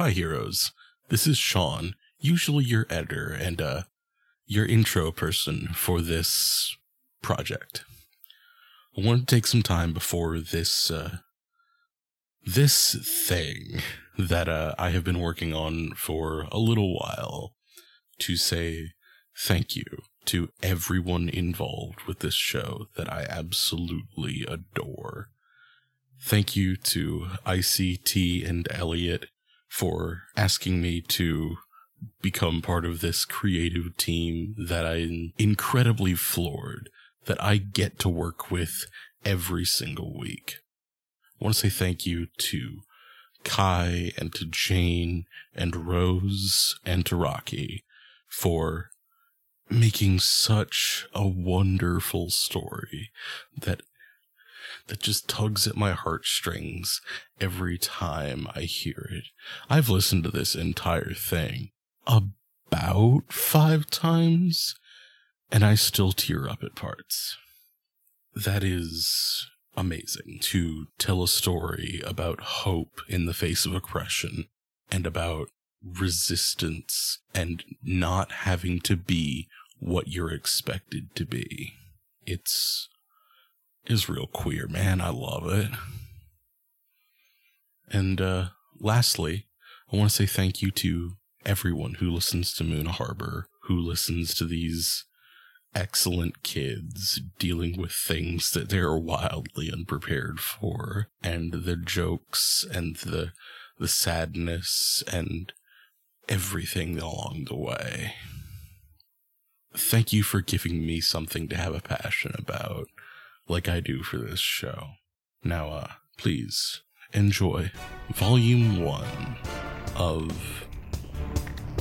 Hi, heroes. This is Sean, usually your editor and uh, your intro person for this project. I want to take some time before this uh, this thing that uh, I have been working on for a little while to say thank you to everyone involved with this show that I absolutely adore. Thank you to ICT and Elliot for asking me to become part of this creative team that I'm incredibly floored that I get to work with every single week. I want to say thank you to Kai and to Jane and Rose and to Rocky for making such a wonderful story that that just tugs at my heartstrings every time I hear it. I've listened to this entire thing about five times, and I still tear up at parts. That is amazing to tell a story about hope in the face of oppression and about resistance and not having to be what you're expected to be. It's is real queer, man. I love it. And uh lastly, I want to say thank you to everyone who listens to Moon Harbor, who listens to these excellent kids dealing with things that they're wildly unprepared for, and the jokes and the the sadness and everything along the way. Thank you for giving me something to have a passion about, like I do for this show. Now, uh, please enjoy Volume 1 of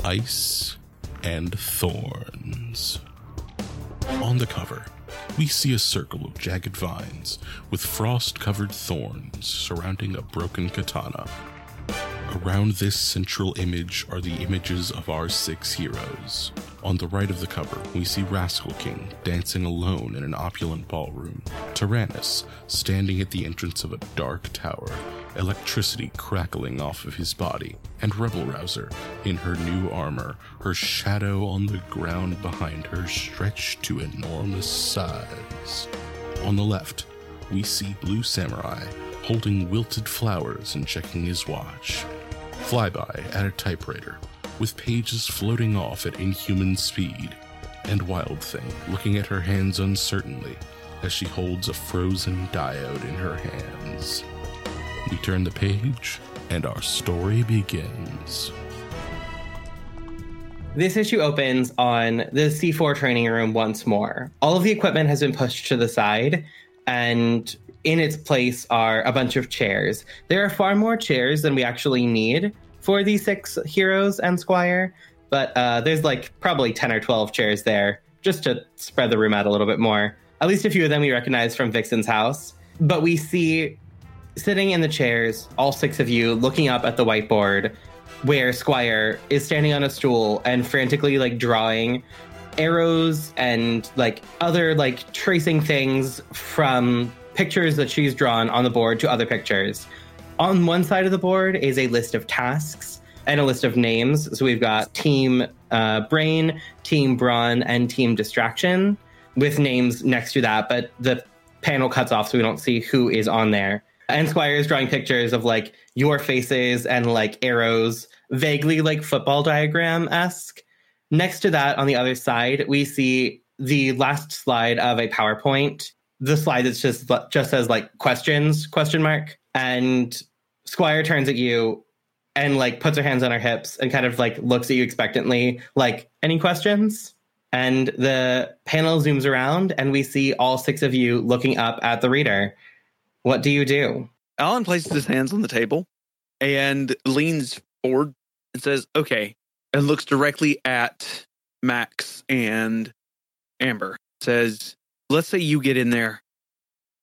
Ice and Thorns. On the cover, we see a circle of jagged vines with frost covered thorns surrounding a broken katana. Around this central image are the images of our six heroes. On the right of the cover, we see Rascal King dancing alone in an opulent ballroom, Tyrannus standing at the entrance of a dark tower, electricity crackling off of his body, and Rebel Rouser in her new armor, her shadow on the ground behind her stretched to enormous size. On the left, we see Blue Samurai holding wilted flowers and checking his watch. Flyby at a typewriter, with pages floating off at inhuman speed, and Wild Thing looking at her hands uncertainly as she holds a frozen diode in her hands. We turn the page, and our story begins. This issue opens on the C4 training room once more. All of the equipment has been pushed to the side, and in its place are a bunch of chairs. There are far more chairs than we actually need for these six heroes and Squire, but uh, there's like probably 10 or 12 chairs there just to spread the room out a little bit more. At least a few of them we recognize from Vixen's house. But we see sitting in the chairs, all six of you looking up at the whiteboard where Squire is standing on a stool and frantically like drawing arrows and like other like tracing things from pictures that she's drawn on the board to other pictures. On one side of the board is a list of tasks and a list of names. So we've got Team uh, Brain, Team Brawn, and Team Distraction with names next to that, but the panel cuts off so we don't see who is on there. And Squire is drawing pictures of like your faces and like arrows, vaguely like football diagram esque. Next to that, on the other side, we see the last slide of a PowerPoint. The slide that's just just says like questions question mark, and Squire turns at you and like puts her hands on her hips and kind of like looks at you expectantly, like any questions. And the panel zooms around, and we see all six of you looking up at the reader. What do you do? Alan places his hands on the table and leans forward and says, okay, and looks directly at Max and Amber. Says, let's say you get in there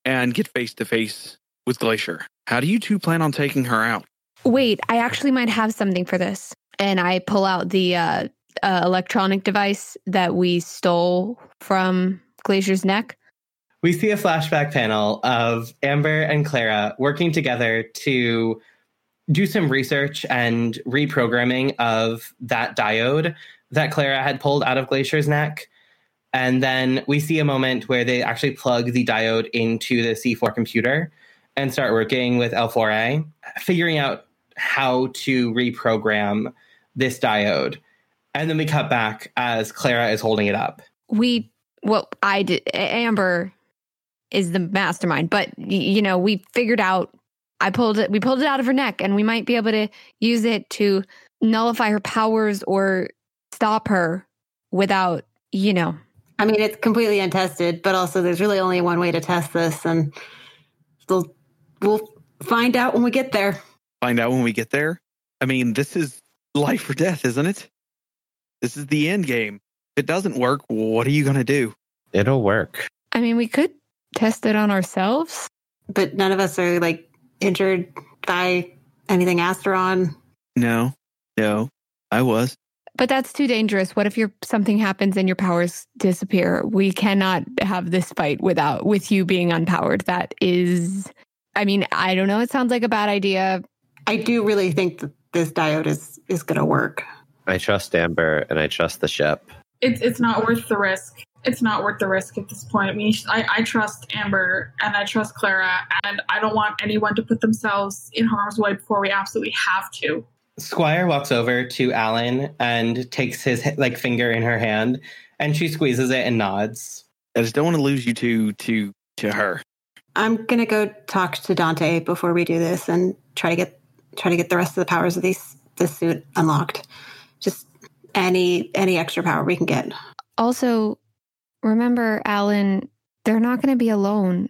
and get face to face with Glacier. How do you two plan on taking her out? Wait, I actually might have something for this. And I pull out the uh, uh, electronic device that we stole from Glacier's neck. We see a flashback panel of Amber and Clara working together to do some research and reprogramming of that diode that Clara had pulled out of Glacier's neck. And then we see a moment where they actually plug the diode into the C4 computer and start working with L4A, figuring out how to reprogram this diode. And then we cut back as Clara is holding it up. We, well, I did, Amber is the mastermind, but you know, we figured out, I pulled it, we pulled it out of her neck and we might be able to use it to nullify her powers or stop her without, you know, I mean, it's completely untested, but also there's really only one way to test this, and we'll we'll find out when we get there. Find out when we get there. I mean, this is life or death, isn't it? This is the end game. If it doesn't work, what are you going to do? It'll work. I mean, we could test it on ourselves. But none of us are like injured by anything Asteron. No, no, I was. But that's too dangerous. What if your something happens and your powers disappear? We cannot have this fight without with you being unpowered. That is I mean, I don't know. It sounds like a bad idea. I do really think that this diode is is going to work. I trust Amber and I trust the ship. It's it's not worth the risk. It's not worth the risk at this point. I mean, I, I trust Amber and I trust Clara, and I don't want anyone to put themselves in harm's way before we absolutely have to. Squire walks over to Alan and takes his like finger in her hand, and she squeezes it and nods. I just don't want to lose you to to to her. I'm going to go talk to Dante before we do this and try to get try to get the rest of the powers of these this suit unlocked. Just any any extra power we can get. Also, remember, Alan, they're not going to be alone.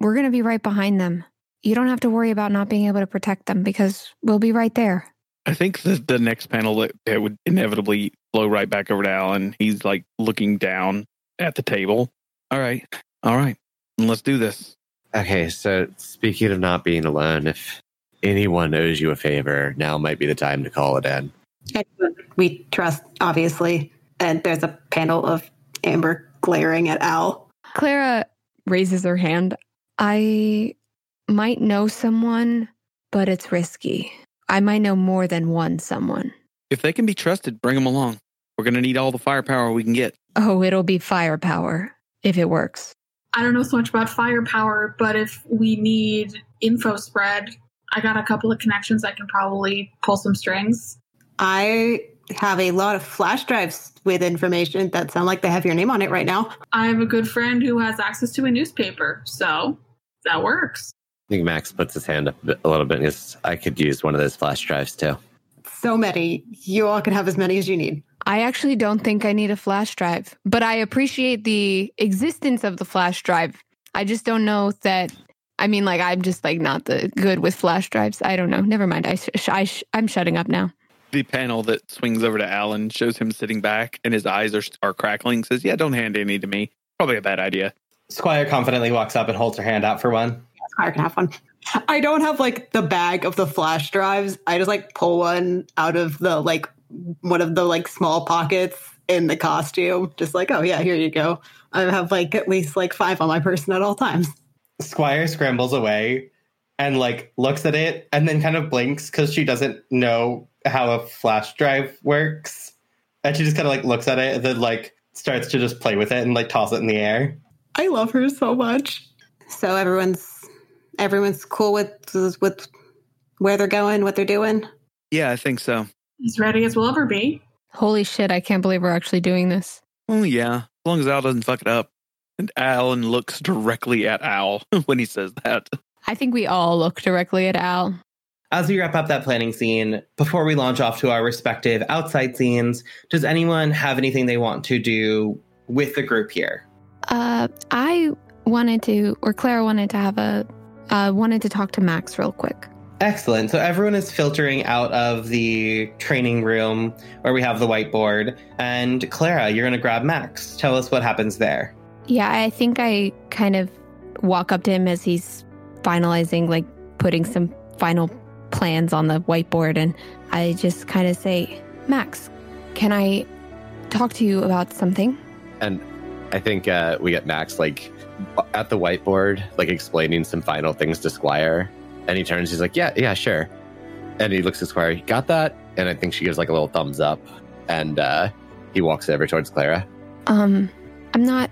We're going to be right behind them. You don't have to worry about not being able to protect them because we'll be right there. I think the the next panel that, that would inevitably blow right back over to Alan. He's like looking down at the table. All right, all right, let's do this. Okay, so speaking of not being alone, if anyone owes you a favor, now might be the time to call it in. We trust, obviously, and there's a panel of Amber glaring at Al. Clara raises her hand. I might know someone, but it's risky. I might know more than one someone. If they can be trusted, bring them along. We're gonna need all the firepower we can get. Oh, it'll be firepower if it works. I don't know so much about firepower, but if we need info spread, I got a couple of connections I can probably pull some strings. I have a lot of flash drives with information that sound like they have your name on it right now. I have a good friend who has access to a newspaper, so that works. I think Max puts his hand up a little bit because I could use one of those flash drives too. So many. You all can have as many as you need. I actually don't think I need a flash drive, but I appreciate the existence of the flash drive. I just don't know that. I mean, like, I'm just like not the good with flash drives. I don't know. Never mind. I, sh- I sh- I'm shutting up now. The panel that swings over to Alan shows him sitting back, and his eyes are are crackling. Says, "Yeah, don't hand any to me. Probably a bad idea." Squire confidently walks up and holds her hand out for one. I can have one. I don't have like the bag of the flash drives. I just like pull one out of the like one of the like small pockets in the costume. Just like, oh yeah, here you go. I have like at least like five on my person at all times. Squire scrambles away and like looks at it and then kind of blinks because she doesn't know how a flash drive works. And she just kind of like looks at it and then like starts to just play with it and like toss it in the air. I love her so much. So everyone's everyone's cool with with where they're going, what they're doing. Yeah, I think so. As ready as we'll ever be. Holy shit! I can't believe we're actually doing this. Oh yeah, as long as Al doesn't fuck it up. And Alan looks directly at Al when he says that. I think we all look directly at Al. As we wrap up that planning scene, before we launch off to our respective outside scenes, does anyone have anything they want to do with the group here? Uh, I wanted to, or Clara wanted to have a, uh, wanted to talk to Max real quick. Excellent. So everyone is filtering out of the training room where we have the whiteboard. And Clara, you're going to grab Max. Tell us what happens there. Yeah, I think I kind of walk up to him as he's finalizing, like putting some final plans on the whiteboard, and I just kind of say, Max, can I talk to you about something? And I think uh, we get Max like at the whiteboard, like explaining some final things to Squire. And he turns, he's like, Yeah, yeah, sure. And he looks at Squire. He got that, and I think she gives like a little thumbs up, and uh, he walks over towards Clara. Um, I'm not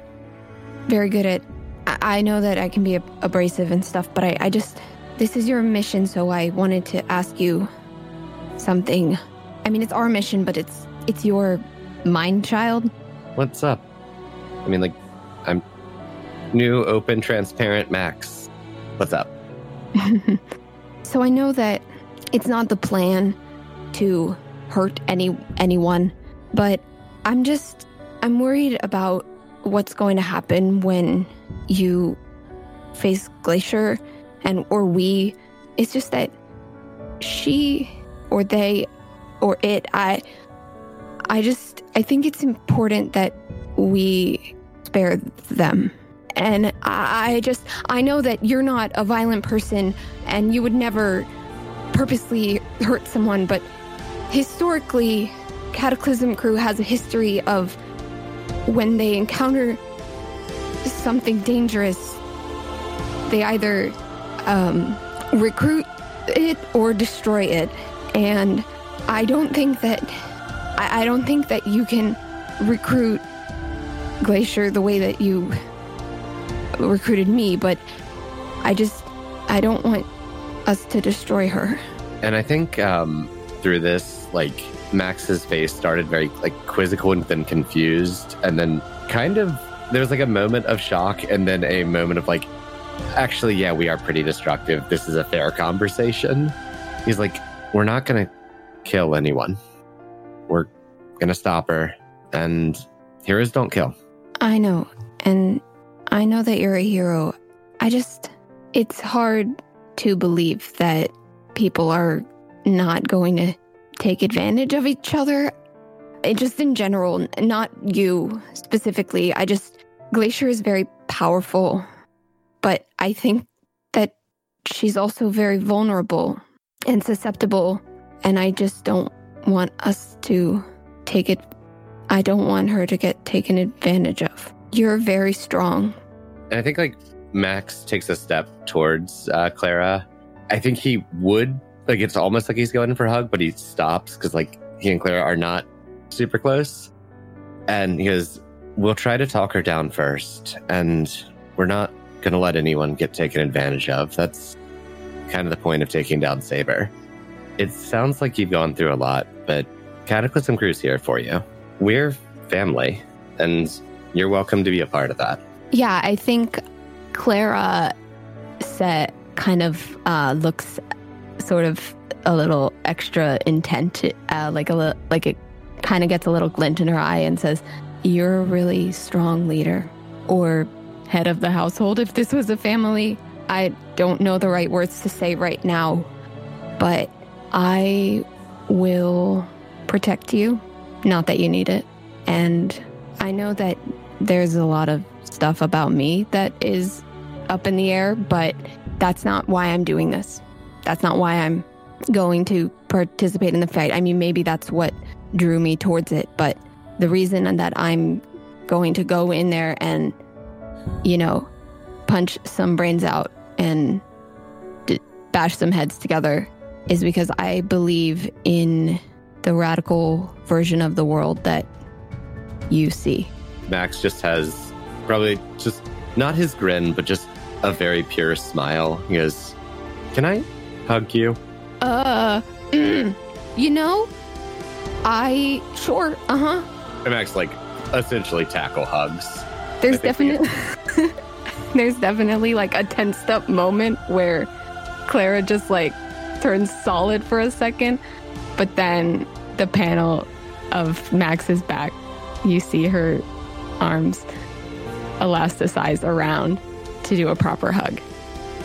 very good at. I, I know that I can be ab- abrasive and stuff, but I, I just. This is your mission, so I wanted to ask you something. I mean, it's our mission, but it's it's your mind child. What's up? I mean, like, new, open, transparent Max. What's up? so I know that it's not the plan to hurt any anyone, but I'm just I'm worried about what's going to happen when you face Glacier and or we. It's just that she or they or it I I just I think it's important that we spare them. And I, just I know that you're not a violent person and you would never purposely hurt someone, but historically Cataclysm Crew has a history of when they encounter something dangerous, they either um, recruit it or destroy it. And I don't think that I, I don't think that you can recruit Glacier the way that you recruited me, but I just I don't want us to destroy her. And I think um, through this, like Max's face started very like quizzical and then confused, and then kind of there was like a moment of shock, and then a moment of like, actually, yeah, we are pretty destructive. This is a fair conversation. He's like, we're not gonna kill anyone. We're gonna stop her, and heroes don't kill. I know, and I know that you're a hero. I just it's hard to believe that people are not going to take advantage of each other. It just in general, not you specifically. I just, Glacier is very powerful, but I think that she's also very vulnerable and susceptible. And I just don't want us to take it, I don't want her to get taken advantage of. You're very strong. And I think like Max takes a step towards uh, Clara. I think he would like it's almost like he's going for a hug, but he stops because like he and Clara are not super close. And he goes, We'll try to talk her down first, and we're not gonna let anyone get taken advantage of. That's kind of the point of taking down Saber. It sounds like you've gone through a lot, but Cataclysm Crew's here for you. We're family, and you're welcome to be a part of that. Yeah, I think Clara set kind of uh, looks sort of a little extra intent, uh, like a li- like it kind of gets a little glint in her eye and says, "You're a really strong leader, or head of the household. If this was a family, I don't know the right words to say right now, but I will protect you. Not that you need it, and I know that there's a lot of stuff about me that is up in the air, but that's not why I'm doing this. That's not why I'm going to participate in the fight. I mean, maybe that's what drew me towards it, but the reason that I'm going to go in there and, you know, punch some brains out and d- bash some heads together is because I believe in the radical version of the world that you see. Max just has probably just not his grin, but just a very pure smile. He goes, Can I hug you? Uh, mm, you know, I sure, uh huh. And Max, like, essentially tackle hugs. There's I think we- definitely there's definitely like a tensed up moment where Clara just like turns solid for a second, but then the panel of Max's back, you see her arms elasticize around to do a proper hug.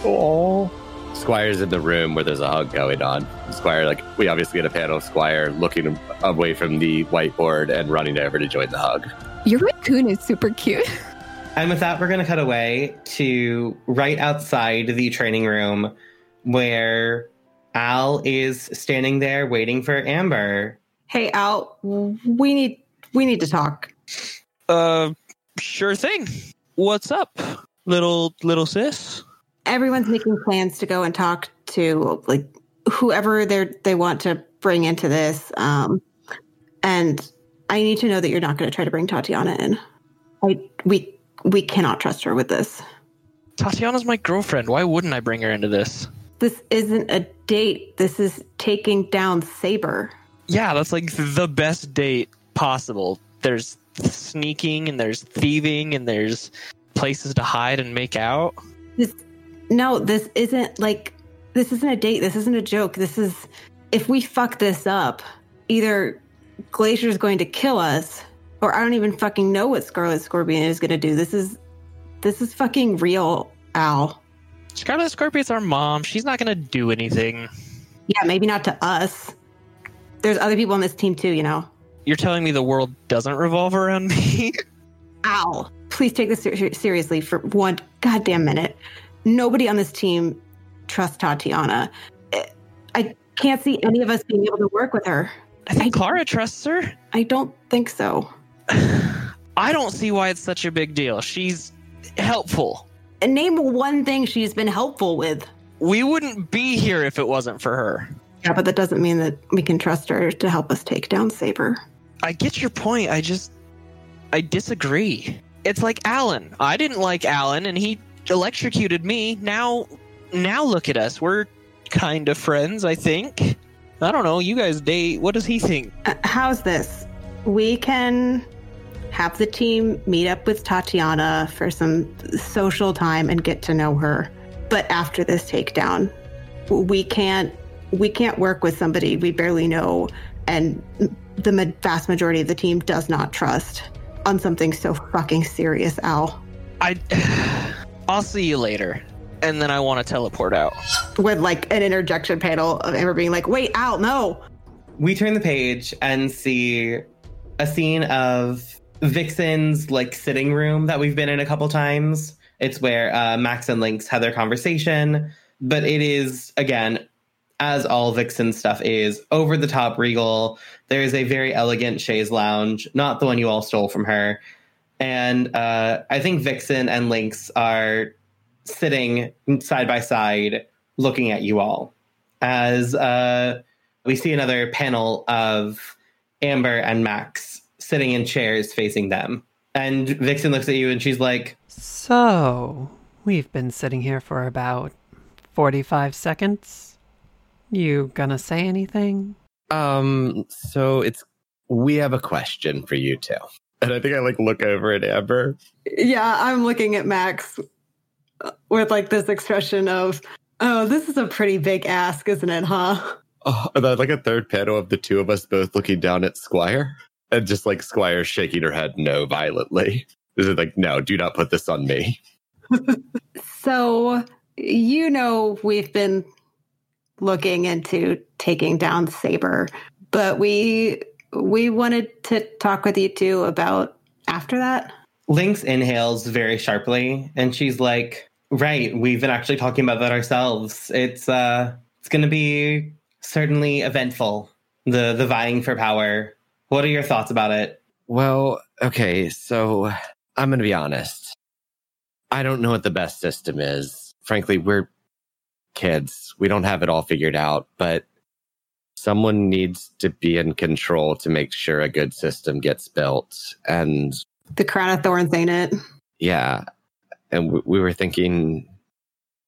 Oh. Squire's in the room where there's a hug going on. Squire, like, we obviously get a panel of Squire looking away from the whiteboard and running over to join the hug. Your raccoon is super cute. And with that, we're going to cut away to right outside the training room where Al is standing there waiting for Amber. Hey Al, we need we need to talk. Uh, sure thing. What's up, little little sis? Everyone's making plans to go and talk to like whoever they they want to bring into this. Um, and I need to know that you're not going to try to bring Tatiana in. I we we cannot trust her with this. Tatiana's my girlfriend. Why wouldn't I bring her into this? This isn't a date. This is taking down Saber. Yeah, that's like the best date possible. There's sneaking and there's thieving and there's places to hide and make out. This no, this isn't like this isn't a date. This isn't a joke. This is if we fuck this up, either Glacier's going to kill us, or I don't even fucking know what Scarlet Scorpion is going to do. This is this is fucking real, Al. Scarlet Scorpion's our mom. She's not gonna do anything. Yeah, maybe not to us. There's other people on this team too, you know. You're telling me the world doesn't revolve around me? Ow. please take this ser- seriously for one goddamn minute. Nobody on this team trusts Tatiana. Eh, I can't see any of us being able to work with her. I think Clara trusts her. I don't think so. I don't see why it's such a big deal. She's helpful. And name one thing she's been helpful with. We wouldn't be here if it wasn't for her. Yeah, but that doesn't mean that we can trust her to help us take down Saber. I get your point. I just I disagree. It's like Alan. I didn't like Alan and he electrocuted me. Now now look at us. We're kind of friends, I think. I don't know. You guys date. What does he think? Uh, how's this? We can have the team meet up with Tatiana for some social time and get to know her. But after this takedown, we can't we can't work with somebody we barely know and the vast majority of the team does not trust on something so fucking serious, Al. I I'll see you later. And then I want to teleport out. With like an interjection panel of Amber being like, "Wait, Al, no." We turn the page and see a scene of Vixen's like sitting room that we've been in a couple times. It's where uh, Max and Lynx had their conversation, but it is again, as all Vixen stuff is, over the top regal. There is a very elegant chaise lounge, not the one you all stole from her, and uh, I think Vixen and Lynx are sitting side by side, looking at you all as uh, we see another panel of Amber and Max sitting in chairs facing them. And Vixen looks at you and she's like, So, we've been sitting here for about 45 seconds. You gonna say anything? Um, so it's we have a question for you two. And I think I like look over at Amber. Yeah, I'm looking at Max with like this expression of, "Oh, this is a pretty big ask, isn't it, huh?" Oh, and then like a third panel of the two of us both looking down at Squire. And just like Squire shaking her head no violently. Is it like, no, do not put this on me. So, you know, we've been looking into taking down Saber, but we we wanted to talk with you two about after that. Lynx inhales very sharply and she's like, Right, we've been actually talking about that ourselves. It's uh it's gonna be certainly eventful. The the vying for power. What are your thoughts about it? Well, okay, so I'm going to be honest. I don't know what the best system is. Frankly, we're kids. We don't have it all figured out, but someone needs to be in control to make sure a good system gets built. And The crown of thorns, ain't it? yeah, and w- we were thinking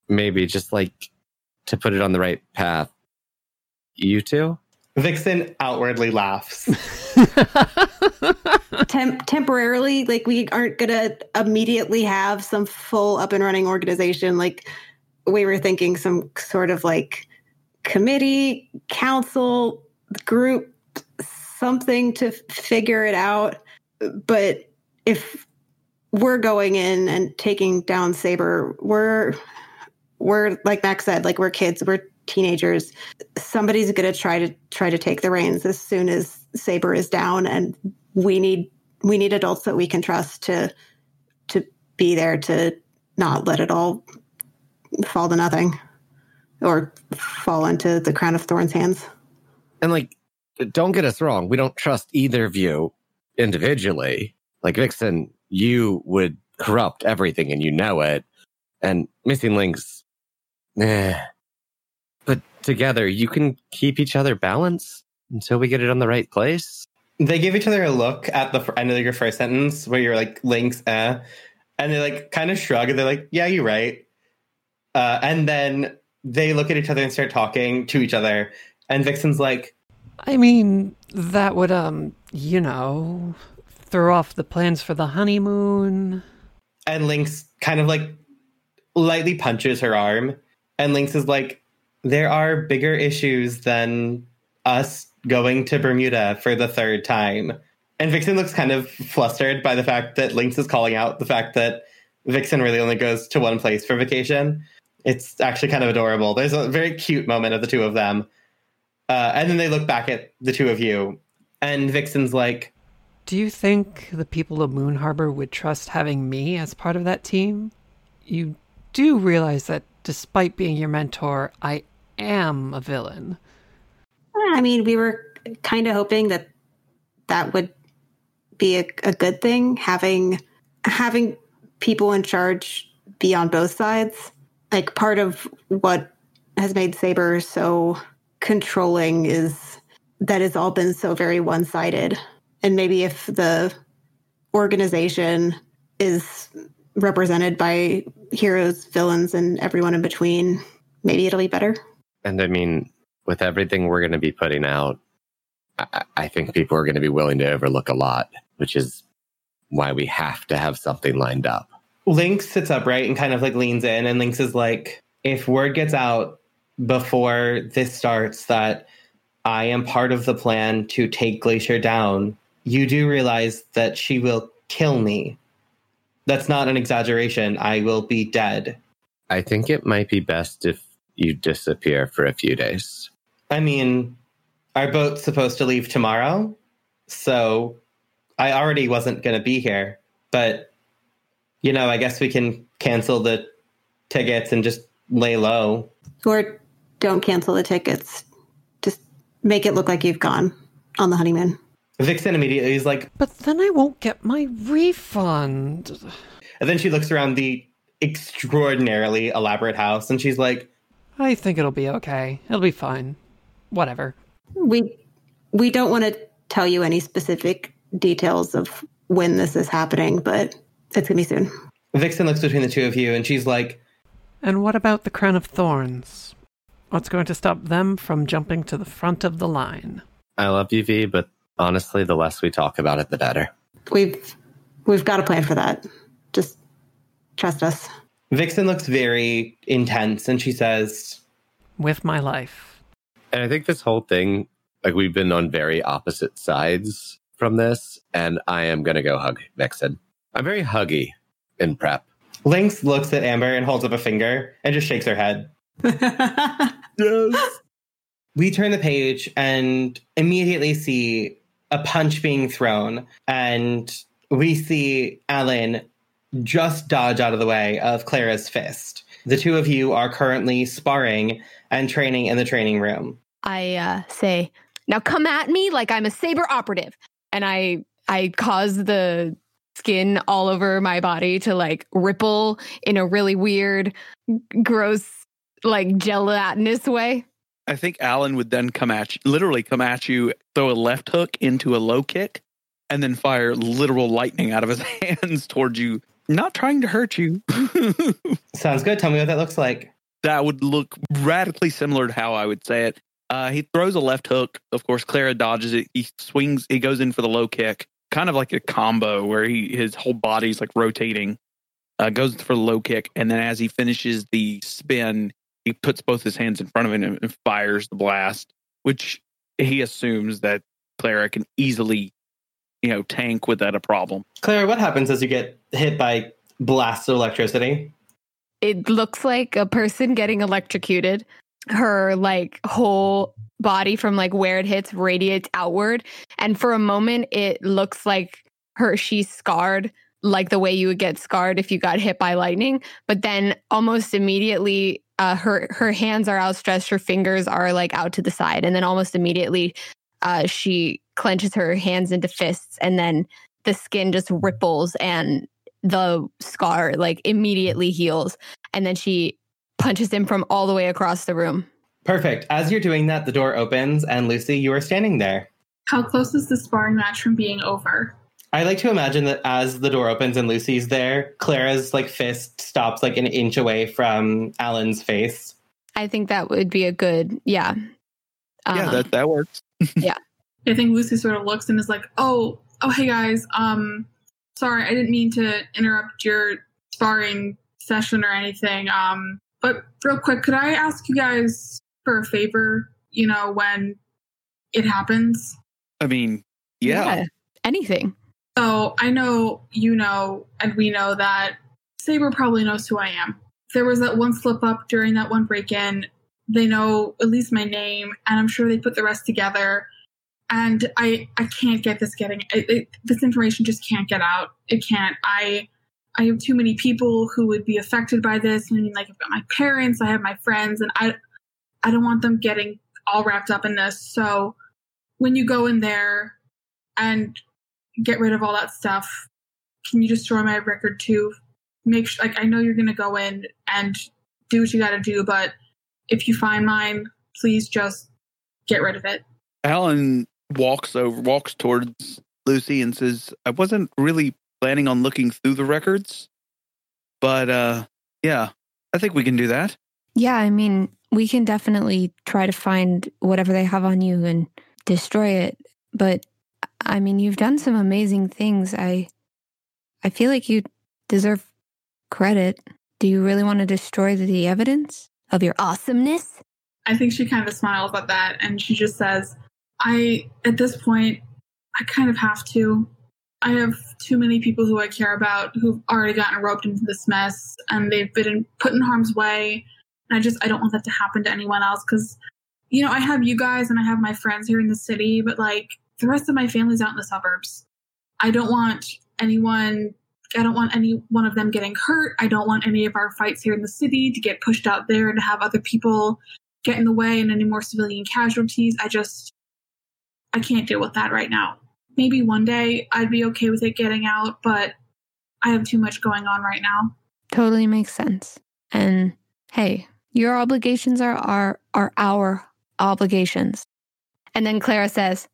maybe just like to put it on the right path. You two? Vixen outwardly laughs. Tem- temporarily, like we aren't gonna immediately have some full up and running organization. Like we were thinking, some sort of like committee, council, group, something to figure it out. But if we're going in and taking down Saber, we're we're like Max said, like we're kids, we're teenagers. Somebody's gonna try to try to take the reins as soon as Saber is down, and we need we need adults that we can trust to to be there to not let it all fall to nothing or fall into the crown of thorns hands. And like, don't get us wrong. We don't trust either of you individually. Like Vixen, you would corrupt everything and you know it. And Missing Links, eh. But together, you can keep each other balanced until we get it on the right place. They give each other a look at the end of your first sentence where you're like, Lynx, eh. And they like kind of shrug and they're like, yeah, you're right. Uh, and then they look at each other and start talking to each other. And Vixen's like, I mean, that would, um, you know, throw off the plans for the honeymoon. and Lynx kind of like lightly punches her arm. And Lynx is like, there are bigger issues than us going to Bermuda for the third time. And Vixen looks kind of flustered by the fact that Lynx is calling out the fact that Vixen really only goes to one place for vacation. It's actually kind of adorable. There's a very cute moment of the two of them. Uh, and then they look back at the two of you, and Vixen's like, Do you think the people of Moon Harbor would trust having me as part of that team? You do realize that despite being your mentor, I am a villain. I mean, we were kind of hoping that that would be a, a good thing having having people in charge be on both sides. Like part of what has made Saber so controlling is that it's all been so very one sided. And maybe if the organization is represented by heroes, villains, and everyone in between, maybe it'll be better. And I mean, with everything we're going to be putting out, I, I think people are going to be willing to overlook a lot, which is why we have to have something lined up. Lynx sits upright and kind of like leans in, and Lynx is like, if word gets out before this starts that I am part of the plan to take Glacier down, you do realize that she will kill me. That's not an exaggeration. I will be dead. I think it might be best if you disappear for a few days. I mean, our boat's supposed to leave tomorrow, so I already wasn't going to be here. But, you know, I guess we can cancel the tickets and just lay low. Or don't cancel the tickets. Just make it look like you've gone on the honeymoon. Vixen immediately is like, But then I won't get my refund. and then she looks around the extraordinarily elaborate house and she's like, I think it'll be okay. It'll be fine. Whatever. We we don't want to tell you any specific details of when this is happening, but it's gonna be soon. Vixen looks between the two of you and she's like, And what about the crown of thorns? What's going to stop them from jumping to the front of the line? I love you, V, but honestly, the less we talk about it, the better. We've we've got a plan for that. Just trust us. Vixen looks very intense and she says, With my life. And I think this whole thing, like we've been on very opposite sides from this, and I am going to go hug Vixen. I'm very huggy in prep. Lynx looks at Amber and holds up a finger and just shakes her head. Yes. We turn the page and immediately see a punch being thrown, and we see Alan just dodge out of the way of Clara's fist. The two of you are currently sparring and training in the training room. I uh, say, "Now come at me like I'm a saber operative," and I I cause the skin all over my body to like ripple in a really weird, gross, like gelatinous way. I think Alan would then come at you, literally come at you, throw a left hook into a low kick, and then fire literal lightning out of his hands towards you, not trying to hurt you. Sounds good. Tell me what that looks like. that would look radically similar to how I would say it. Uh, he throws a left hook. Of course, Clara dodges it. He swings. He goes in for the low kick, kind of like a combo where he his whole body's like rotating. Uh, goes for the low kick, and then as he finishes the spin, he puts both his hands in front of him and, and fires the blast, which he assumes that Clara can easily, you know, tank without a problem. Clara, what happens as you get hit by blasts of electricity? It looks like a person getting electrocuted. Her like whole body from like where it hits radiates outward, and for a moment, it looks like her she's scarred like the way you would get scarred if you got hit by lightning. But then almost immediately uh, her her hands are outstretched her fingers are like out to the side. And then almost immediately uh, she clenches her hands into fists and then the skin just ripples and the scar like immediately heals. And then she punches him from all the way across the room Perfect. As you're doing that, the door opens, and Lucy, you are standing there. How close is the sparring match from being over? I like to imagine that as the door opens and Lucy's there, Clara's like fist stops like an inch away from Alan's face. I think that would be a good, yeah. yeah, Um, that that works. Yeah. I think Lucy sort of looks and is like, "Oh, oh, hey guys, um, sorry, I didn't mean to interrupt your sparring session or anything. Um, but real quick, could I ask you guys for a favor? You know, when it happens. I mean, yeah. Anything. So I know you know, and we know that Saber probably knows who I am. There was that one slip up during that one break in. They know at least my name, and I'm sure they put the rest together. And I, I can't get this getting it, it, this information just can't get out. It can't. I, I have too many people who would be affected by this. I mean, like I've got my parents, I have my friends, and I, I don't want them getting all wrapped up in this. So when you go in there and get rid of all that stuff. Can you destroy my record too? Make sure, like, I know you're to go in and do what you got to do, but if you find mine, please just get rid of it. Alan walks over, walks towards Lucy and says, "I wasn't really planning on looking through the records, but uh, yeah, I think we can do that." Yeah, I mean, we can definitely try to find whatever they have on you and destroy it. But I mean, you've done some amazing things. I I feel like you deserve credit. Do you really want to destroy the evidence of your awesomeness? I think she kind of smiles at that and she just says, I, at this point, I kind of have to. I have too many people who I care about who've already gotten roped into this mess and they've been put in harm's way. And I just, I don't want that to happen to anyone else because, you know, I have you guys and I have my friends here in the city, but like the rest of my family's out in the suburbs. I don't want anyone I don't want any one of them getting hurt. I don't want any of our fights here in the city to get pushed out there and to have other people get in the way and any more civilian casualties. I just I can't deal with that right now. Maybe one day I'd be okay with it getting out, but I have too much going on right now. Totally makes sense. And hey, your obligations are are are our obligations. And then Clara says,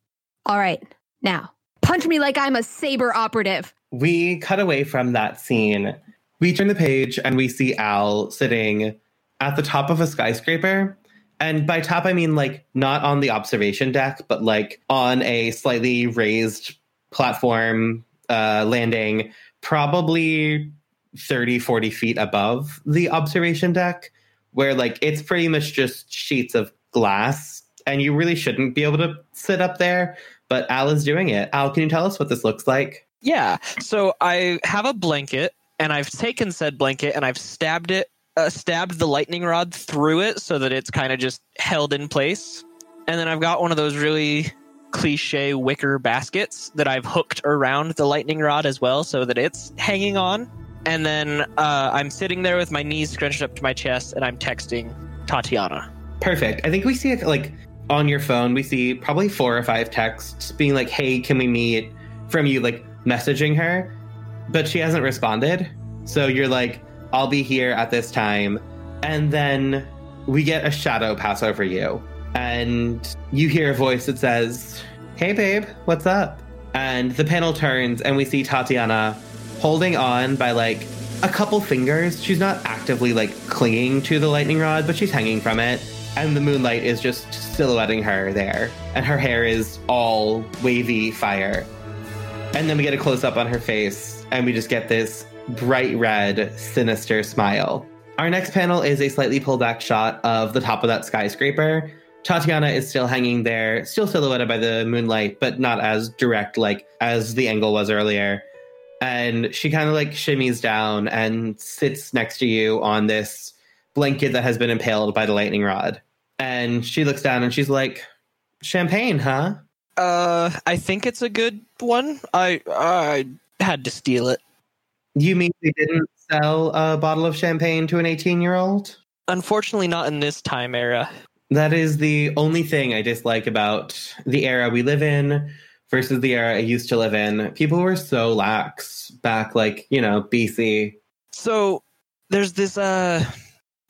"All right, now punch me like I'm a saber operative." We cut away from that scene. We turn the page and we see Al sitting at the top of a skyscraper. And by top, I mean like not on the observation deck, but like on a slightly raised platform uh, landing, probably 30, 40 feet above the observation deck, where like it's pretty much just sheets of glass. And you really shouldn't be able to sit up there, but Al is doing it. Al, can you tell us what this looks like? Yeah. So I have a blanket, and I've taken said blanket and I've stabbed it, uh, stabbed the lightning rod through it so that it's kind of just held in place. And then I've got one of those really cliche wicker baskets that I've hooked around the lightning rod as well so that it's hanging on. And then uh, I'm sitting there with my knees scrunched up to my chest and I'm texting Tatiana. Perfect. I think we see it like on your phone, we see probably four or five texts being like, "Hey, can we meet?" from you, like messaging her, but she hasn't responded. So you're like, "I'll be here at this time," and then we get a shadow pass over you, and you hear a voice that says, "Hey, babe, what's up?" And the panel turns, and we see Tatiana holding on by like a couple fingers. She's not actively like clinging to the lightning rod, but she's hanging from it. And the moonlight is just silhouetting her there. And her hair is all wavy fire. And then we get a close up on her face, and we just get this bright red, sinister smile. Our next panel is a slightly pulled back shot of the top of that skyscraper. Tatiana is still hanging there, still silhouetted by the moonlight, but not as direct like as the angle was earlier and she kind of like shimmies down and sits next to you on this blanket that has been impaled by the lightning rod. And she looks down and she's like, "Champagne, huh?" Uh, I think it's a good one. I I had to steal it. You mean they didn't sell a bottle of champagne to an 18-year-old? Unfortunately, not in this time era. That is the only thing I dislike about the era we live in versus the era I used to live in. People were so lax back like, you know, BC. So there's this uh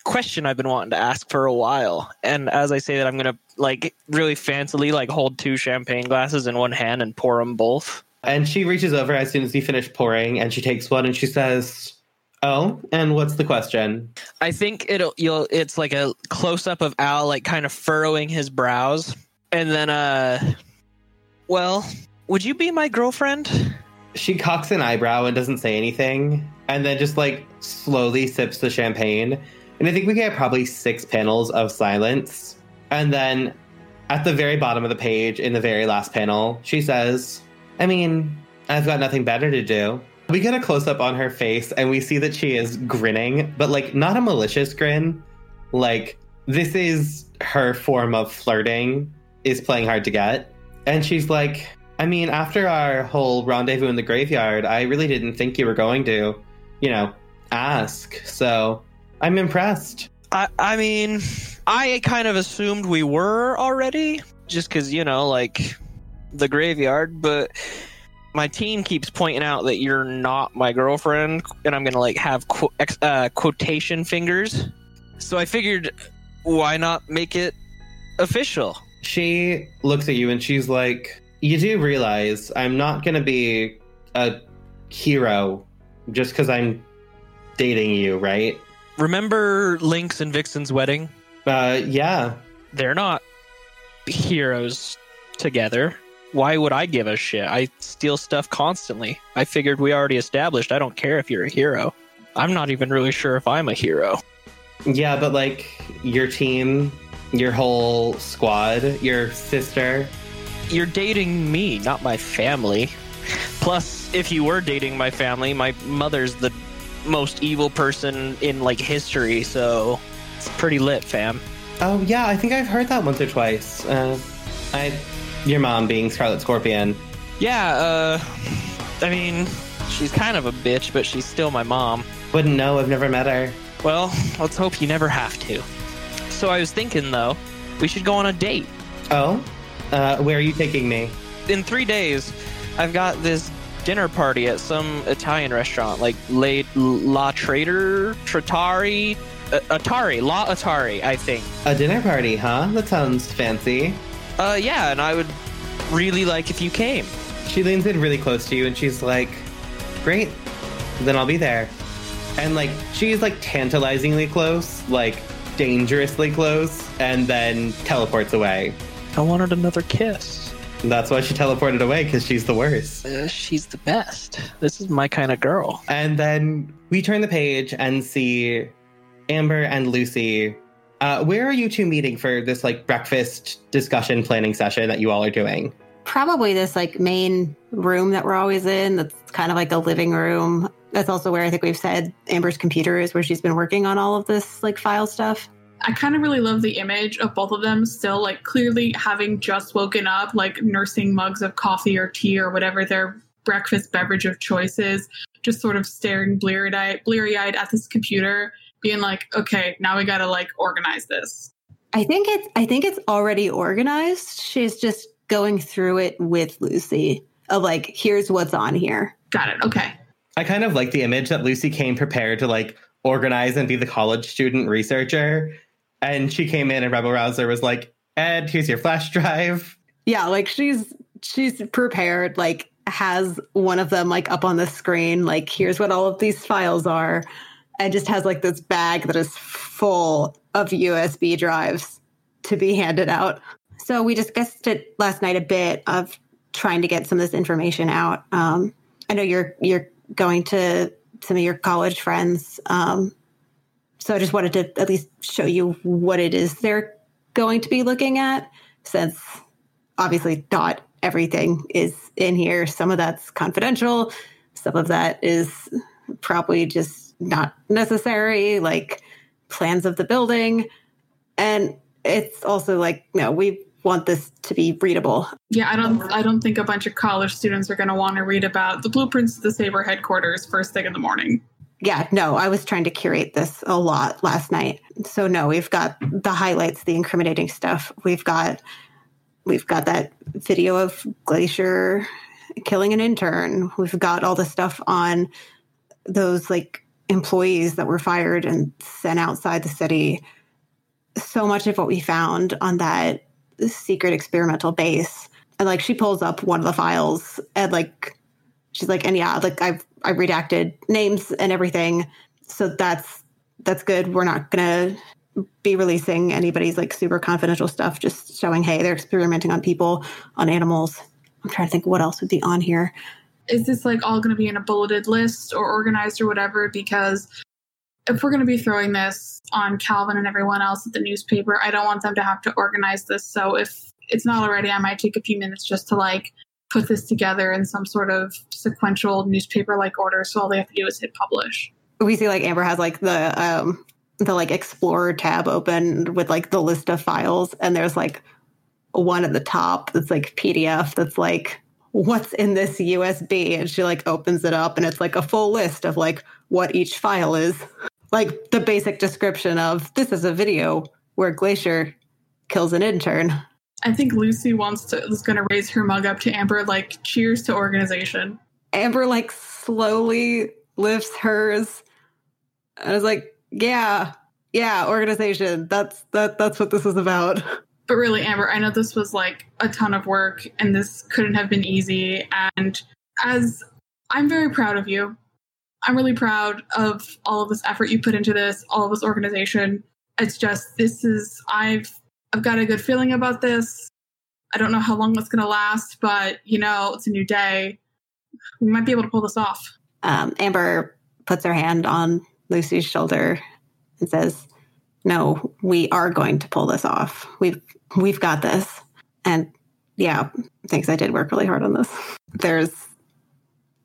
question I've been wanting to ask for a while. And as I say that, I'm gonna like really fancily like hold two champagne glasses in one hand and pour them both. And she reaches over as soon as you finish pouring and she takes one and she says, Oh, and what's the question? I think it'll you'll it's like a close up of Al like kind of furrowing his brows, and then uh, well, would you be my girlfriend? She cocks an eyebrow and doesn't say anything, and then just like slowly sips the champagne. And I think we get probably six panels of silence. And then at the very bottom of the page, in the very last panel, she says, I mean, I've got nothing better to do. We get a close up on her face and we see that she is grinning, but like not a malicious grin. Like this is her form of flirting, is playing hard to get. And she's like, I mean, after our whole rendezvous in the graveyard, I really didn't think you were going to, you know, ask. So I'm impressed. I I mean, I kind of assumed we were already, just because you know, like the graveyard, but my team keeps pointing out that you're not my girlfriend, and I'm gonna like have qu- ex- uh, quotation fingers. So I figured, why not make it official? She looks at you and she's like, You do realize I'm not to be a hero just because I'm dating you, right? Remember Lynx and Vixen's wedding? Uh, yeah. They're not heroes together. Why would I give a shit? I steal stuff constantly. I figured we already established I don't care if you're a hero. I'm not even really sure if I'm a hero. Yeah, but like your team, your whole squad, your sister. You're dating me, not my family. Plus, if you were dating my family, my mother's the most evil person in like history, so it's pretty lit, fam. Oh, yeah, I think I've heard that once or twice. Uh, I, your mom being Scarlet Scorpion. Yeah, uh, I mean, she's kind of a bitch, but she's still my mom. Wouldn't know, I've never met her. Well, let's hope you never have to. So I was thinking, though, we should go on a date. Oh? Uh, where are you taking me? In three days, I've got this dinner party at some Italian restaurant, like La, La Trader, Trattori, uh, Atari, La Atari, I think. A dinner party, huh? That sounds fancy. Uh, yeah, and I would really like if you came. She leans in really close to you and she's like, Great, then I'll be there. And like, she's like tantalizingly close, like dangerously close, and then teleports away. I wanted another kiss. And that's why she teleported away, because she's the worst. Uh, she's the best. This is my kind of girl. And then we turn the page and see Amber and Lucy. Uh, where are you two meeting for this like breakfast discussion planning session that you all are doing? Probably this like main room that we're always in. That's kind of like a living room. That's also where I think we've said Amber's computer is, where she's been working on all of this like file stuff. I kind of really love the image of both of them still like clearly having just woken up, like nursing mugs of coffee or tea or whatever their breakfast beverage of choice is, just sort of staring bleary eyed, bleary eyed at this computer, being like, okay, now we gotta like organize this. I think it's I think it's already organized. She's just going through it with Lucy of like, here's what's on here. Got it. Okay. I kind of like the image that Lucy came prepared to like organize and be the college student researcher. And she came in and Rebel Rouser was like, Ed, here's your flash drive. Yeah, like she's she's prepared, like has one of them like up on the screen, like here's what all of these files are, and just has like this bag that is full of USB drives to be handed out. So we discussed it last night a bit of trying to get some of this information out. Um, I know you're you're going to some of your college friends. Um, so I just wanted to at least show you what it is they're going to be looking at, since obviously not everything is in here. Some of that's confidential, some of that is probably just not necessary, like plans of the building. And it's also like, no, we want this to be readable. Yeah, I don't I don't think a bunch of college students are gonna want to read about the blueprints of the Saber headquarters first thing in the morning. Yeah, no, I was trying to curate this a lot last night. So no, we've got the highlights, the incriminating stuff. We've got we've got that video of Glacier killing an intern. We've got all the stuff on those like employees that were fired and sent outside the city. So much of what we found on that secret experimental base. And like she pulls up one of the files and like she's like, and yeah, like I've I redacted names and everything. So that's that's good. We're not gonna be releasing anybody's like super confidential stuff, just showing, hey, they're experimenting on people, on animals. I'm trying to think what else would be on here. Is this like all going to be in a bulleted list or organized or whatever? Because if we're going to be throwing this on Calvin and everyone else at the newspaper, I don't want them to have to organize this. So if it's not already, I might take a few minutes just to like put this together in some sort of sequential newspaper like order. So all they have to do is hit publish. We see like Amber has like the um the like explorer tab open with like the list of files and there's like one at the top that's like PDF that's like what's in this USB and she like opens it up and it's like a full list of like what each file is. Like the basic description of this is a video where Glacier kills an intern. I think Lucy wants to is going to raise her mug up to Amber like cheers to organization. Amber like slowly lifts hers. And I was like, yeah, yeah, organization. That's that that's what this is about. But really, Amber, I know this was like a ton of work and this couldn't have been easy. And as I'm very proud of you, I'm really proud of all of this effort you put into this, all of this organization. It's just this is I've I've got a good feeling about this. I don't know how long it's gonna last, but you know, it's a new day. We might be able to pull this off. Um, Amber puts her hand on Lucy's shoulder and says, "No, we are going to pull this off. We've we've got this." And yeah, thanks. I did work really hard on this. There's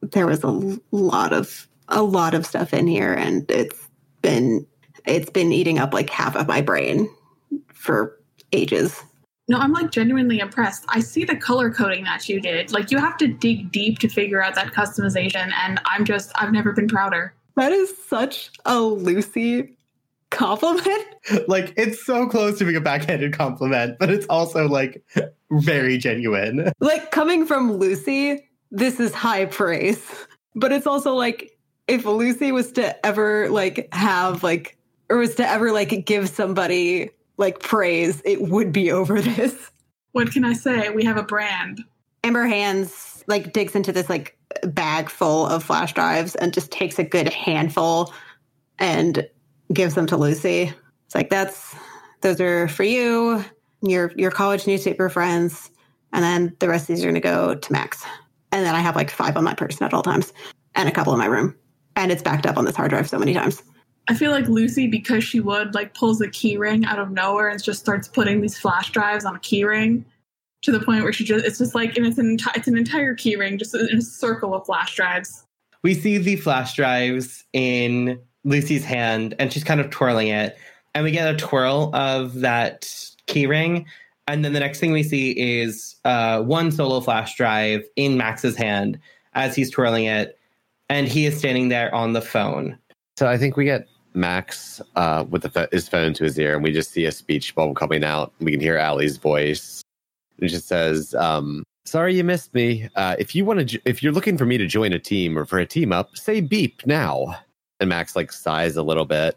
there was a lot of a lot of stuff in here, and it's been it's been eating up like half of my brain for ages. No, I'm like genuinely impressed. I see the color coding that you did. Like you have to dig deep to figure out that customization, and I'm just I've never been prouder. That is such a Lucy compliment. Like it's so close to being a backhanded compliment, but it's also like very genuine. Like coming from Lucy, this is high praise. But it's also like if Lucy was to ever like have like or was to ever like give somebody like praise, it would be over this. What can I say? We have a brand. Amber Hands like digs into this like bag full of flash drives and just takes a good handful and gives them to Lucy. It's like that's those are for you, your your college newspaper friends, and then the rest of these are gonna go to Max. And then I have like five on my person at all times and a couple in my room. And it's backed up on this hard drive so many times. I feel like Lucy, because she would, like pulls a keyring out of nowhere and just starts putting these flash drives on a keyring to the point where she just it's just like and it's an enti- it's an entire keyring just in a circle of flash drives. We see the flash drives in Lucy's hand, and she's kind of twirling it, and we get a twirl of that keyring, and then the next thing we see is uh, one solo flash drive in Max's hand as he's twirling it, and he is standing there on the phone. So I think we get Max uh, with the his phone to his ear, and we just see a speech bubble coming out. We can hear Allie's voice. It just says, um, "Sorry you missed me. Uh, if you want to, if you're looking for me to join a team or for a team up, say beep now." And Max like sighs a little bit.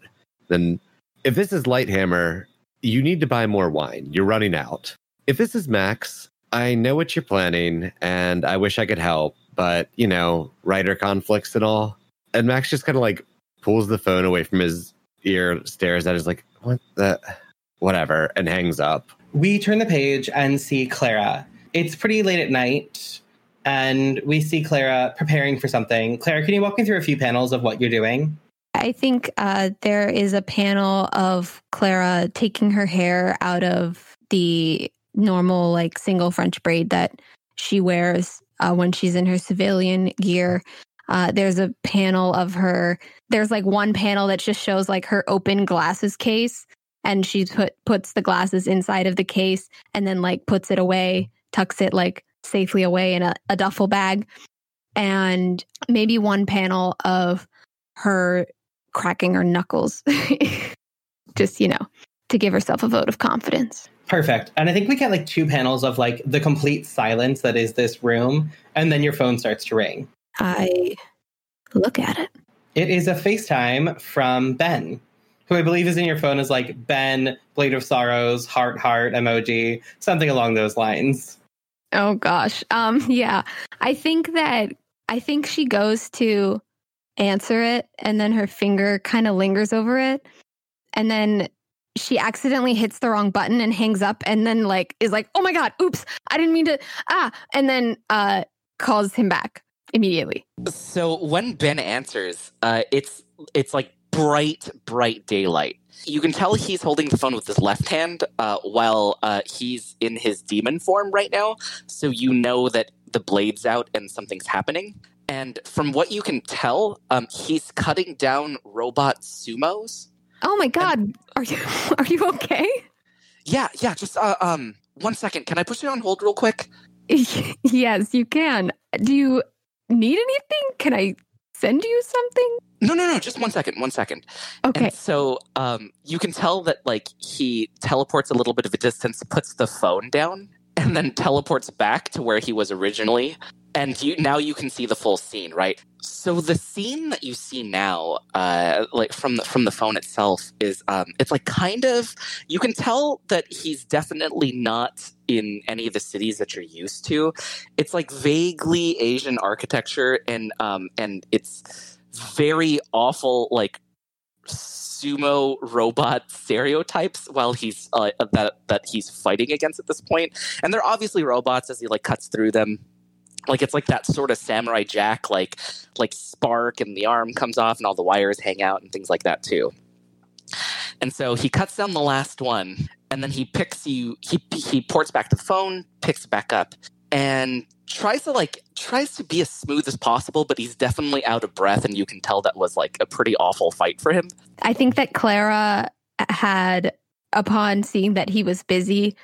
Then, if this is Lighthammer, you need to buy more wine. You're running out. If this is Max, I know what you're planning, and I wish I could help, but you know, writer conflicts and all. And Max just kind of like pulls the phone away from his ear, stares at it, is like, what the, whatever, and hangs up. We turn the page and see Clara. It's pretty late at night, and we see Clara preparing for something. Clara, can you walk me through a few panels of what you're doing? I think uh, there is a panel of Clara taking her hair out of the normal, like single French braid that she wears uh, when she's in her civilian gear. Uh, there's a panel of her. There's like one panel that just shows like her open glasses case, and she put puts the glasses inside of the case, and then like puts it away, tucks it like safely away in a, a duffel bag, and maybe one panel of her cracking her knuckles, just you know, to give herself a vote of confidence. Perfect. And I think we get like two panels of like the complete silence that is this room, and then your phone starts to ring. I look at it. It is a FaceTime from Ben, who I believe is in your phone is like Ben, Blade of Sorrows, heart, heart emoji, something along those lines. Oh gosh. Um yeah. I think that I think she goes to answer it and then her finger kind of lingers over it and then she accidentally hits the wrong button and hangs up and then like is like, "Oh my god, oops. I didn't mean to ah." And then uh calls him back immediately. So when Ben answers, uh, it's it's like bright, bright daylight. You can tell he's holding the phone with his left hand uh, while uh, he's in his demon form right now. So you know that the blade's out and something's happening. And from what you can tell, um, he's cutting down robot sumos. Oh my god. Are you are you okay? Yeah, yeah. Just uh, um, one second. Can I put you on hold real quick? yes, you can. Do you need anything? Can I send you something? No, no, no. Just one second. One second. Okay. And so um, you can tell that like he teleports a little bit of a distance, puts the phone down, and then teleports back to where he was originally. And you now you can see the full scene, right? So the scene that you see now, uh, like from the from the phone itself, is um, it's like kind of you can tell that he's definitely not in any of the cities that you're used to. It's like vaguely Asian architecture, and um, and it's very awful, like sumo robot stereotypes while he's uh, that that he's fighting against at this point and they're obviously robots as he like cuts through them like it's like that sort of samurai jack like like spark and the arm comes off and all the wires hang out and things like that too. And so he cuts down the last one and then he picks you he he ports back the phone picks it back up and tries to like tries to be as smooth as possible but he's definitely out of breath and you can tell that was like a pretty awful fight for him. I think that Clara had, upon seeing that he was busy,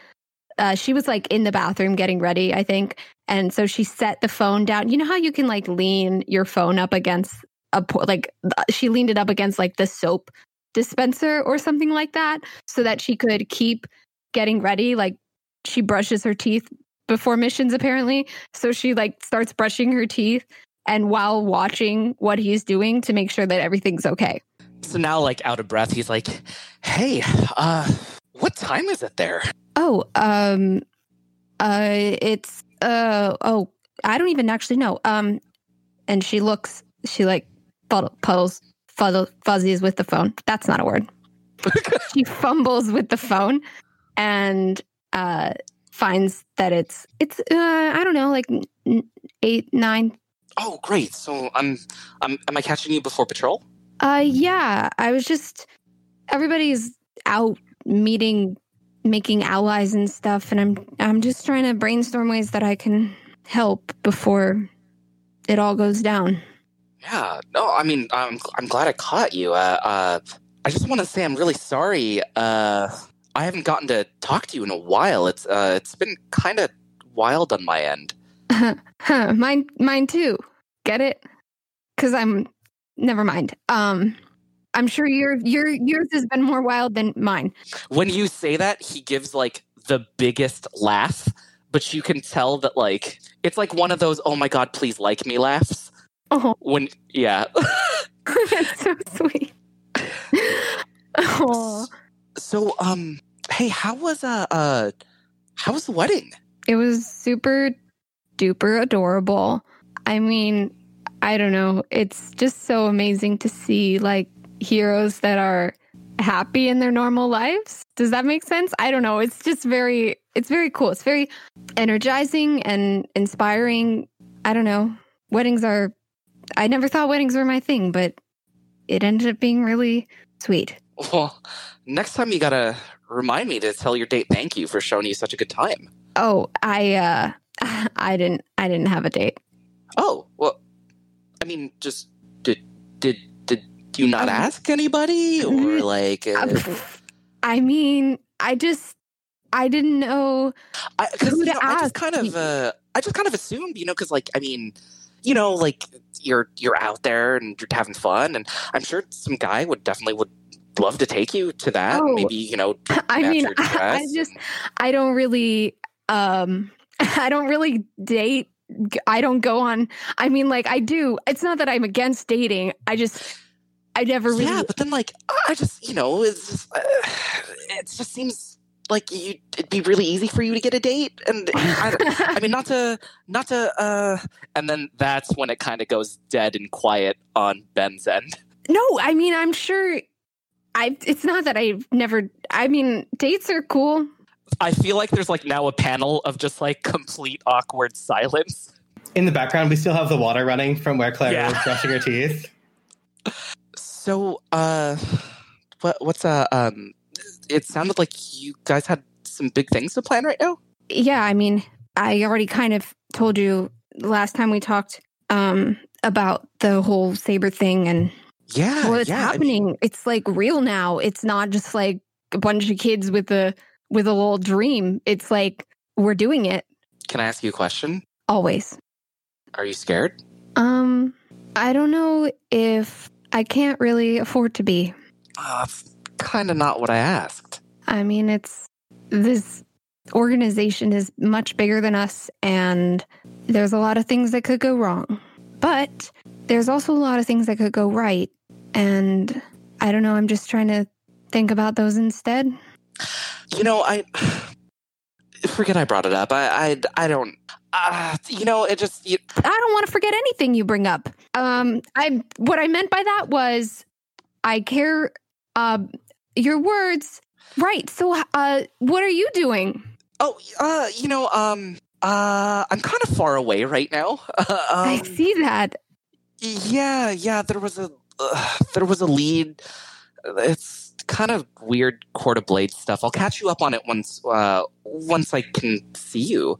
uh, she was like in the bathroom getting ready, I think. And so she set the phone down. You know how you can like lean your phone up against a, like, uh, she leaned it up against like the soap dispenser or something like that so that she could keep getting ready. Like, she brushes her teeth before missions, apparently. So she like starts brushing her teeth and while watching what he's doing to make sure that everything's okay. so now like out of breath he's like hey uh what time is it there Oh, um, uh, it's uh, oh, I don't even actually know. Um, and she looks, she like puddle, puddles, fuddle, fuzzies with the phone. That's not a word. she fumbles with the phone and uh finds that it's it's uh I don't know like n- eight nine. oh great so i'm i'm am i catching you before patrol Uh, yeah, I was just everybody's out meeting, making allies and stuff, and I'm I'm just trying to brainstorm ways that I can help before it all goes down. yeah no i mean i'm i'm glad i caught you uh uh i just want to say i'm really sorry uh i haven't gotten to talk to you in a while it's uh it's been kind of wild on my end mine mine too. Get it? Cuz I'm never mind. Um I'm sure your your yours has been more wild than mine. when you say that he gives like the biggest laugh but you can tell that like it's like one of those oh my god please like me laughs Oh, when yeah that's so sweet. oh, so um hey how was uh uh how was the wedding it was super duper adorable. I mean, I don't know. It's just so amazing to see like heroes that are happy in their normal lives. Does that make sense? I don't know. It's just very it's very cool. It's very energizing and inspiring. I don't know. Weddings are I never thought weddings were my thing, but it ended up being really sweet. well next time you gotta remind me to tell your date thank you for showing you such a good time Oh, I uh I didn't I didn't have a date. oh well i mean just did did did you not Um, ask anybody or like uh, I mean, I just I didn't know I, Who to know, I just ask? kind of, uh, I just kind of assumed, you know, because like, I mean, you know, like you're you're out there and you're having fun, and I'm sure some guy would definitely would love to take you to that. Oh. Maybe you know, I mean, I, I just I don't really um I don't really date I don't go on I mean like I do. It's not that I'm against dating. I just I never really. Yeah, but then like I just you know it's just, uh, it just seems like you it'd be really easy for you to get a date, and I, I mean not to not to uh, and then that's when it kind of goes dead and quiet on Ben's end. no, I mean, I'm sure. I. It's not that I've never. I mean, dates are cool. I feel like there's like now a panel of just like complete awkward silence. In the background, we still have the water running from where Clara Yeah. was brushing her teeth. So, uh, what what's uh um? It sounded like you guys had some big things to plan right now. Yeah, I mean, I already kind of told you last time we talked um about the whole saber thing and Yeah, it's yeah, I mean- happening. it's like real now. It's not just like a bunch of kids with a with a little dream. It's like we're doing it Can I ask you a question? always. Are you scared? Um I don't know if I can't really afford to be. Uh, that's kind of not what I asked. I mean, it's this organization is much bigger than us, and there's a lot of things that could go wrong. But there's also a lot of things that could go right. And I don't know, I'm just trying to think about those instead. You know, I forget I brought it up. I I, I don't. Uh, you know, it just you, I don't want to forget anything you bring up. Um, I what I meant by that was I care. Um, your words, right? So, uh, what are you doing? Oh, uh, you know, um, uh, I'm kind of far away right now. I um, see that. yeah, yeah. There was a uh, there was a lead. It's kind of weird Court of Blades stuff. I'll catch you up on it once uh, once I can see you.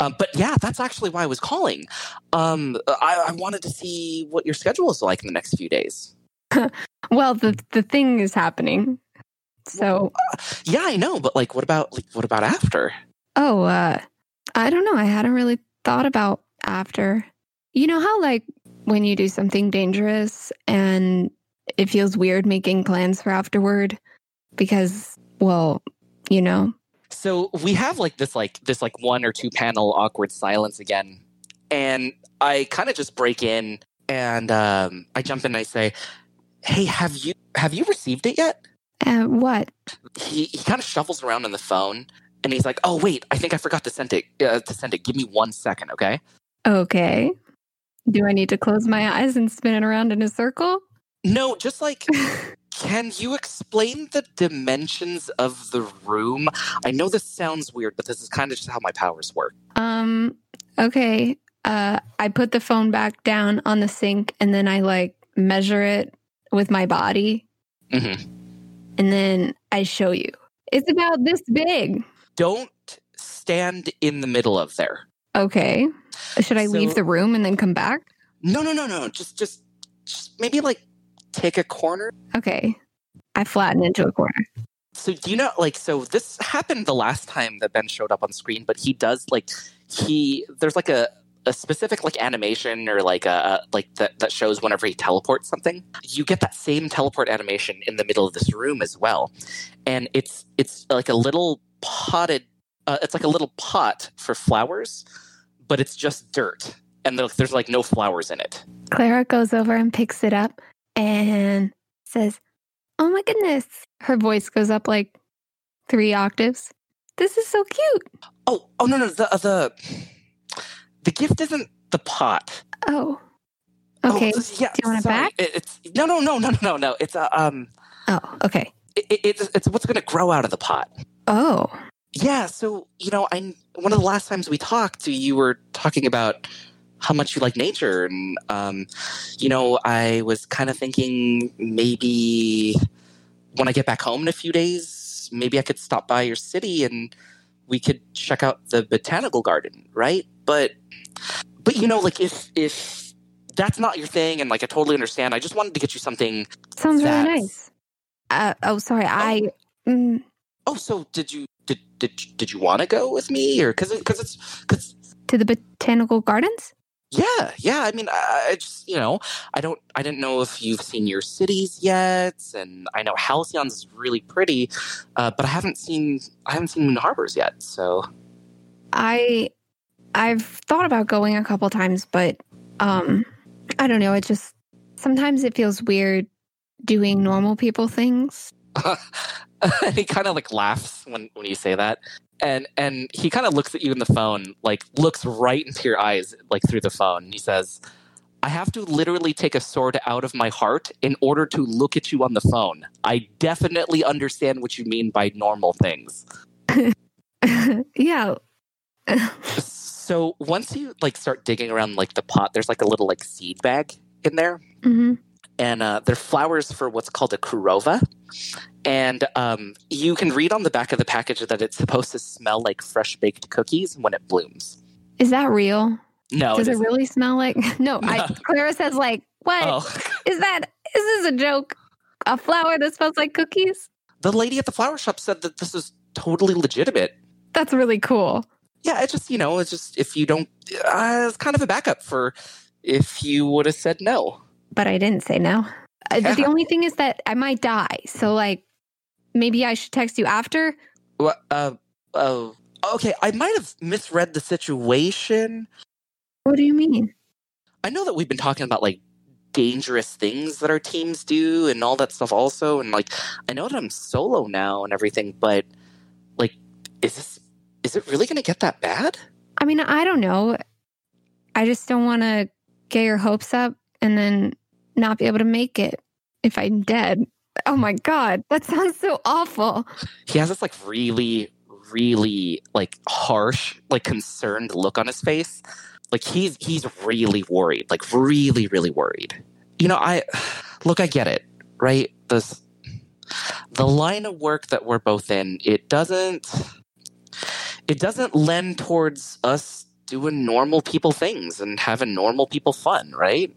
Um, but yeah, that's actually why I was calling. Um, I, I wanted to see what your schedule is like in the next few days. Well, the the thing is happening. So, Yeah, I know, but like, what about like, what about after? oh, uh, I don't know. I hadn't really thought about after. You know how like when you do something dangerous and it feels weird making plans for afterward because, well, you know. So we have like this like this like one or two panel awkward silence again, and I kind of just break in and um, I jump in and I say, "Hey, have you have you received it yet?" Uh, what? He he kind of shuffles around on the phone and he's like, "Oh wait, I think I forgot to send it uh, to send it. Give me one second, okay?" Okay. Do I need to close my eyes and spin it around in a circle? No, just like. Can you explain the dimensions of the room? I know this sounds weird, but this is kind of just how my powers work. Um, okay. Uh, I put the phone back down on the sink and then I like measure it with my body hmm and then I show you. It's about this big. Don't stand in the middle of there. Okay. Should I leave the room and then come back? No, no, no, no. Just, just, just maybe like take a corner. Okay. I flatten into a corner. So do you know, like, so this happened the last time that Ben showed up on screen, but he does like he there's like a a specific like animation or like a, like that that shows whenever he teleports something. You get that same teleport animation in the middle of this room as well, and it's it's like a little potted. Uh, it's like a little pot for flowers, but it's just dirt, and there's like no flowers in it. Clara goes over and picks it up and says, Oh my goodness. Her voice goes up like three octaves. This is so cute. Oh, oh no, no, the uh, the the gift isn't the pot. Oh. Okay. Oh, yeah. Do you want it back? It, it's no, no, no, no, no, no. It's a um. Oh, okay. It, it, it's it's what's going to grow out of the pot. Oh. Yeah. So you know, I one of the last times we talked, you were talking about how much you like nature, and um, you know, I was kind of thinking maybe when I get back home in a few days, maybe I could stop by your city and we could check out the botanical garden, right? But but you know, like if if that's not your thing, and like I totally understand, I just wanted to get you something. Sounds really nice. Uh, oh, sorry. I. Mm, Oh, so did you did did did you want to go with me, or because because it's because to the botanical gardens? Yeah yeah. I mean, I, I just you know I don't I didn't know if you've seen your cities yet, and I know Halcyon's is really pretty, uh, but I haven't seen I haven't seen Moon Harbors yet. So I. I've thought about going a couple times, but um, I don't know. It just sometimes it feels weird doing normal people things. and he kind of like laughs when when you say that and and he kind of looks at you in the phone like looks right into your eyes like through the phone. He says i have to literally take a sword out of my heart in order to look at you on the phone. I definitely understand what you mean by normal things. Yeah. so once you like start digging around like the pot there's like a little like seed bag in there. Hmm and uh, they're flowers for what's called a kurova. And um, you can read on the back of the package that it's supposed to smell like fresh baked cookies when it blooms. Is that real? No, Does it, isn't. really smell like? No, I, Clara says like, what is Oh, that? Is this a joke? A flower that smells like cookies? the lady at the flower shop said that this is totally legitimate. That's really cool. Yeah, it's just you know, it's just if you don't, uh, it's kind of a backup for if you would have said no. But I didn't say no. Uh, the- the only thing is that I might die. So like, maybe I should text you after. What? Uh, uh, okay, I might have misread the situation. What do you mean? I know that we've been talking about like dangerous things that our teams do and all that stuff also and like I know that I'm solo now and everything but like is this is it really going to get that bad? I mean, I don't know. I just don't want to get your hopes up and then not be able to make it if I'm dead. Oh my God, that sounds so awful. He has this like really really like harsh like concerned look on his face. Like he's he's really worried, like really really worried. You know, I look I get it, right? This the line of work that we're both in, it doesn't it doesn't lend towards us doing normal people things and having normal people fun, right?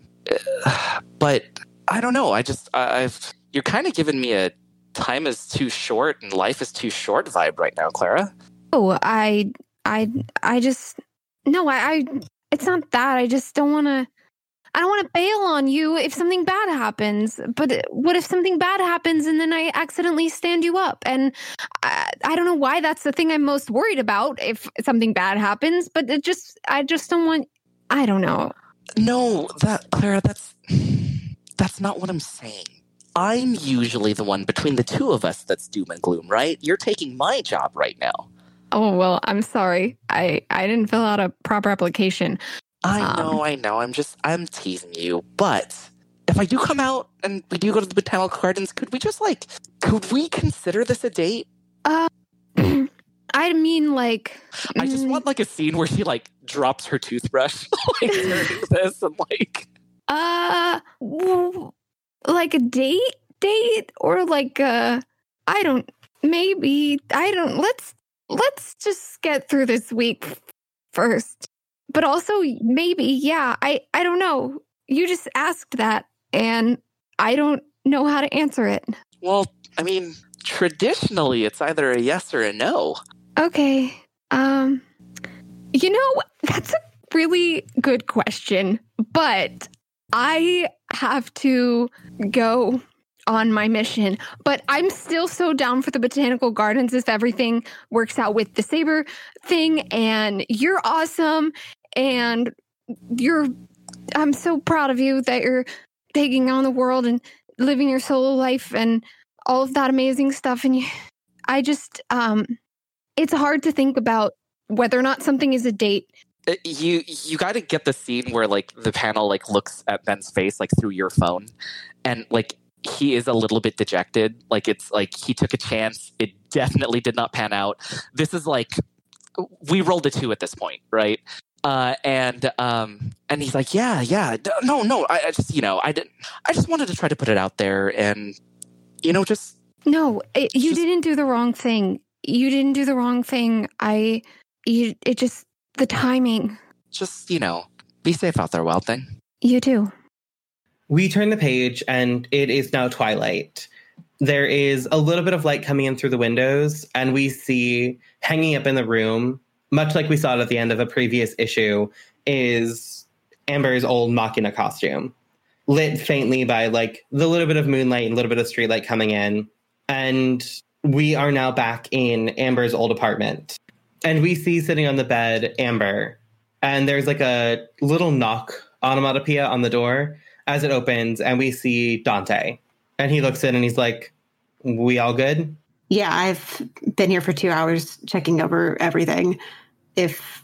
But I don't know. I just I've you're kind of giving me a time is too short and life is too short vibe right now, Clara. Oh, I, I, I just no, I, I it's not that. I just don't want to. I don't want to bail on you if something bad happens. But what if something bad happens and then I accidentally stand you up? And I, I don't know why that's the thing I'm most worried about if something bad happens. But it just, I just don't want. I don't know. No, that Clara, that's that's not what I'm saying. I'm usually the one between the two of us that's doom and gloom, right? You're taking my job right now. Oh well, I'm sorry. I I didn't fill out a proper application. I Um. know, I know. I'm just I'm teasing you. But if I do come out and we do go to the botanical gardens, could we just like could we consider this a date? Uh, I mean, like, I just mm, want like a scene where she like drops her toothbrush like during this and like Uh, like a date, date, or like uh, I don't. Maybe I don't. Let's let's just get through this week first. But also, maybe, yeah. I I don't know. You just asked that, and I don't know how to answer it. well, I mean, traditionally it's either a yes or a no. Okay. Um you know, that's a really good question, but I have to go on my mission. But I'm still so down for the botanical gardens if everything works out with the saber thing and you're awesome and you're I'm so proud of you that you're taking on the world and living your solo life and all of that amazing stuff and you I just um it's hard to think about whether or not something is a date. Uh, you you got to get the scene where like the panel like looks at Ben's face like through your phone, and like he is a little bit dejected. Like it's like he took a chance. It definitely did not pan out. This is like we rolled a two at this point, right? Uh, and um, and he's like, yeah, yeah, d- no, no, I, I just you know I didn't. I just wanted to try to put it out there, and you know just No, it, you Just- didn't do the wrong thing. You didn't do the wrong thing. I you it just the timing. just you know be safe out there, wild thing. You do. We turn the page and it is now twilight. There is a little bit of light coming in through the windows, and we see hanging up in the room, much like we saw it at the end of a previous issue, is Amber's old Machina costume, lit faintly by like the little bit of moonlight and a little bit of streetlight coming in. And we are now back in Amber's old apartment. And we see sitting on the bed Amber, and there's like a little knock onomatopoeia on the door as it opens and we see Dante. And he looks in and he's like, We all good? Yeah, I've been here for two hours checking over everything. If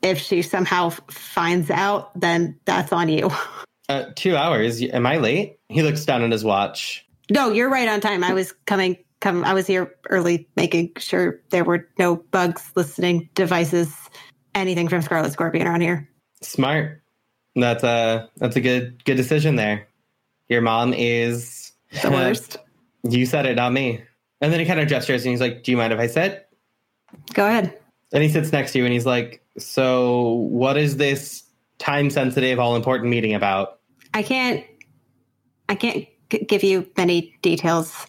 if she somehow finds out, then that's on you. Uh, two hours. Am I late? He looks down at his watch. No, you're right on time. I was coming come I was here early making sure there were no bugs, listening devices, anything from Scarlet Scorpion around here. Smart. That's a that's a good good decision there. Your mom is The worst. you said it, not me. And then he kind of gestures and he's like, "Do you mind if I sit?" Go ahead. And he sits next to you and he's like, "So, what is this time sensitive, all important meeting about?" I can't I can't g- give you many details,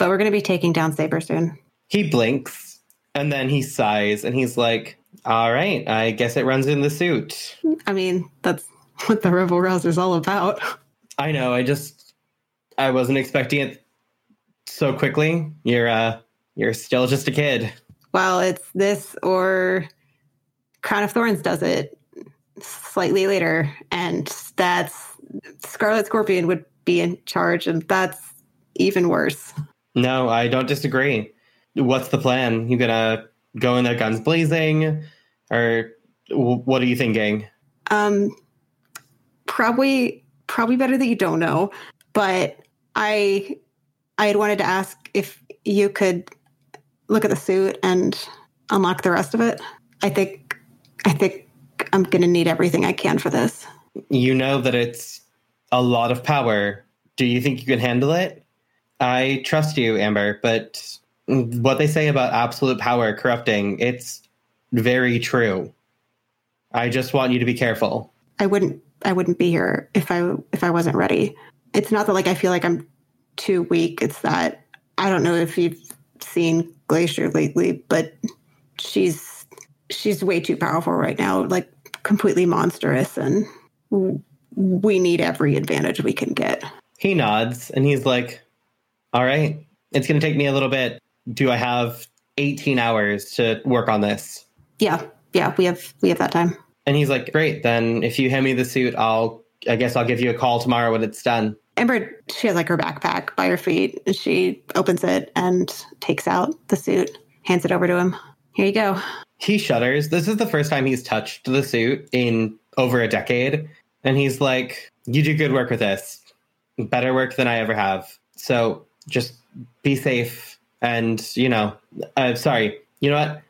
but we're going to be taking down Saber soon. He blinks and then he sighs and he's like, "All right, I guess it runs in the suit." I mean, that's what the Rebel Rouse is all about. I know. I just I wasn't expecting it so quickly. You're uh you're still just a kid. Well, it's this or Crown of Thorns does it slightly later, and that's Scarlet Scorpion would be in charge, and that's even worse. No, I don't disagree. What's the plan? You gonna go in there guns blazing, or what are you thinking? Um, probably, probably better that you don't know. But I, I had wanted to ask if you could look at the suit and unlock the rest of it. I think, I think I'm gonna need everything I can for this. You know that it's a lot of power. Do you think you can handle it? I trust you, Amber, but what they say about absolute power corrupting, it's very true. I just want you to be careful. I wouldn't, I wouldn't be here if I if I wasn't ready. It's not that like I feel like I'm too weak. It's that I don't know if you've seen Glacier lately, but she's she's way too powerful right now. Like completely monstrous, and we need every advantage we can get. He nods and he's like, All right, it's going to take me a little bit. Do I have 18 hours to work on this? Yeah, yeah, we have we have that time. And he's like, Great, then if you hand me the suit, I'll, I guess I'll give you a call tomorrow when it's done. Amber, she has like her backpack by her feet, and she opens it and takes out the suit, hands it over to him. Here you go. He shudders. This is the first time he's touched the suit in over a decade. And he's like, You do good work with this. Better work than I ever have. So just be safe. And, you know, uh, sorry, you know what?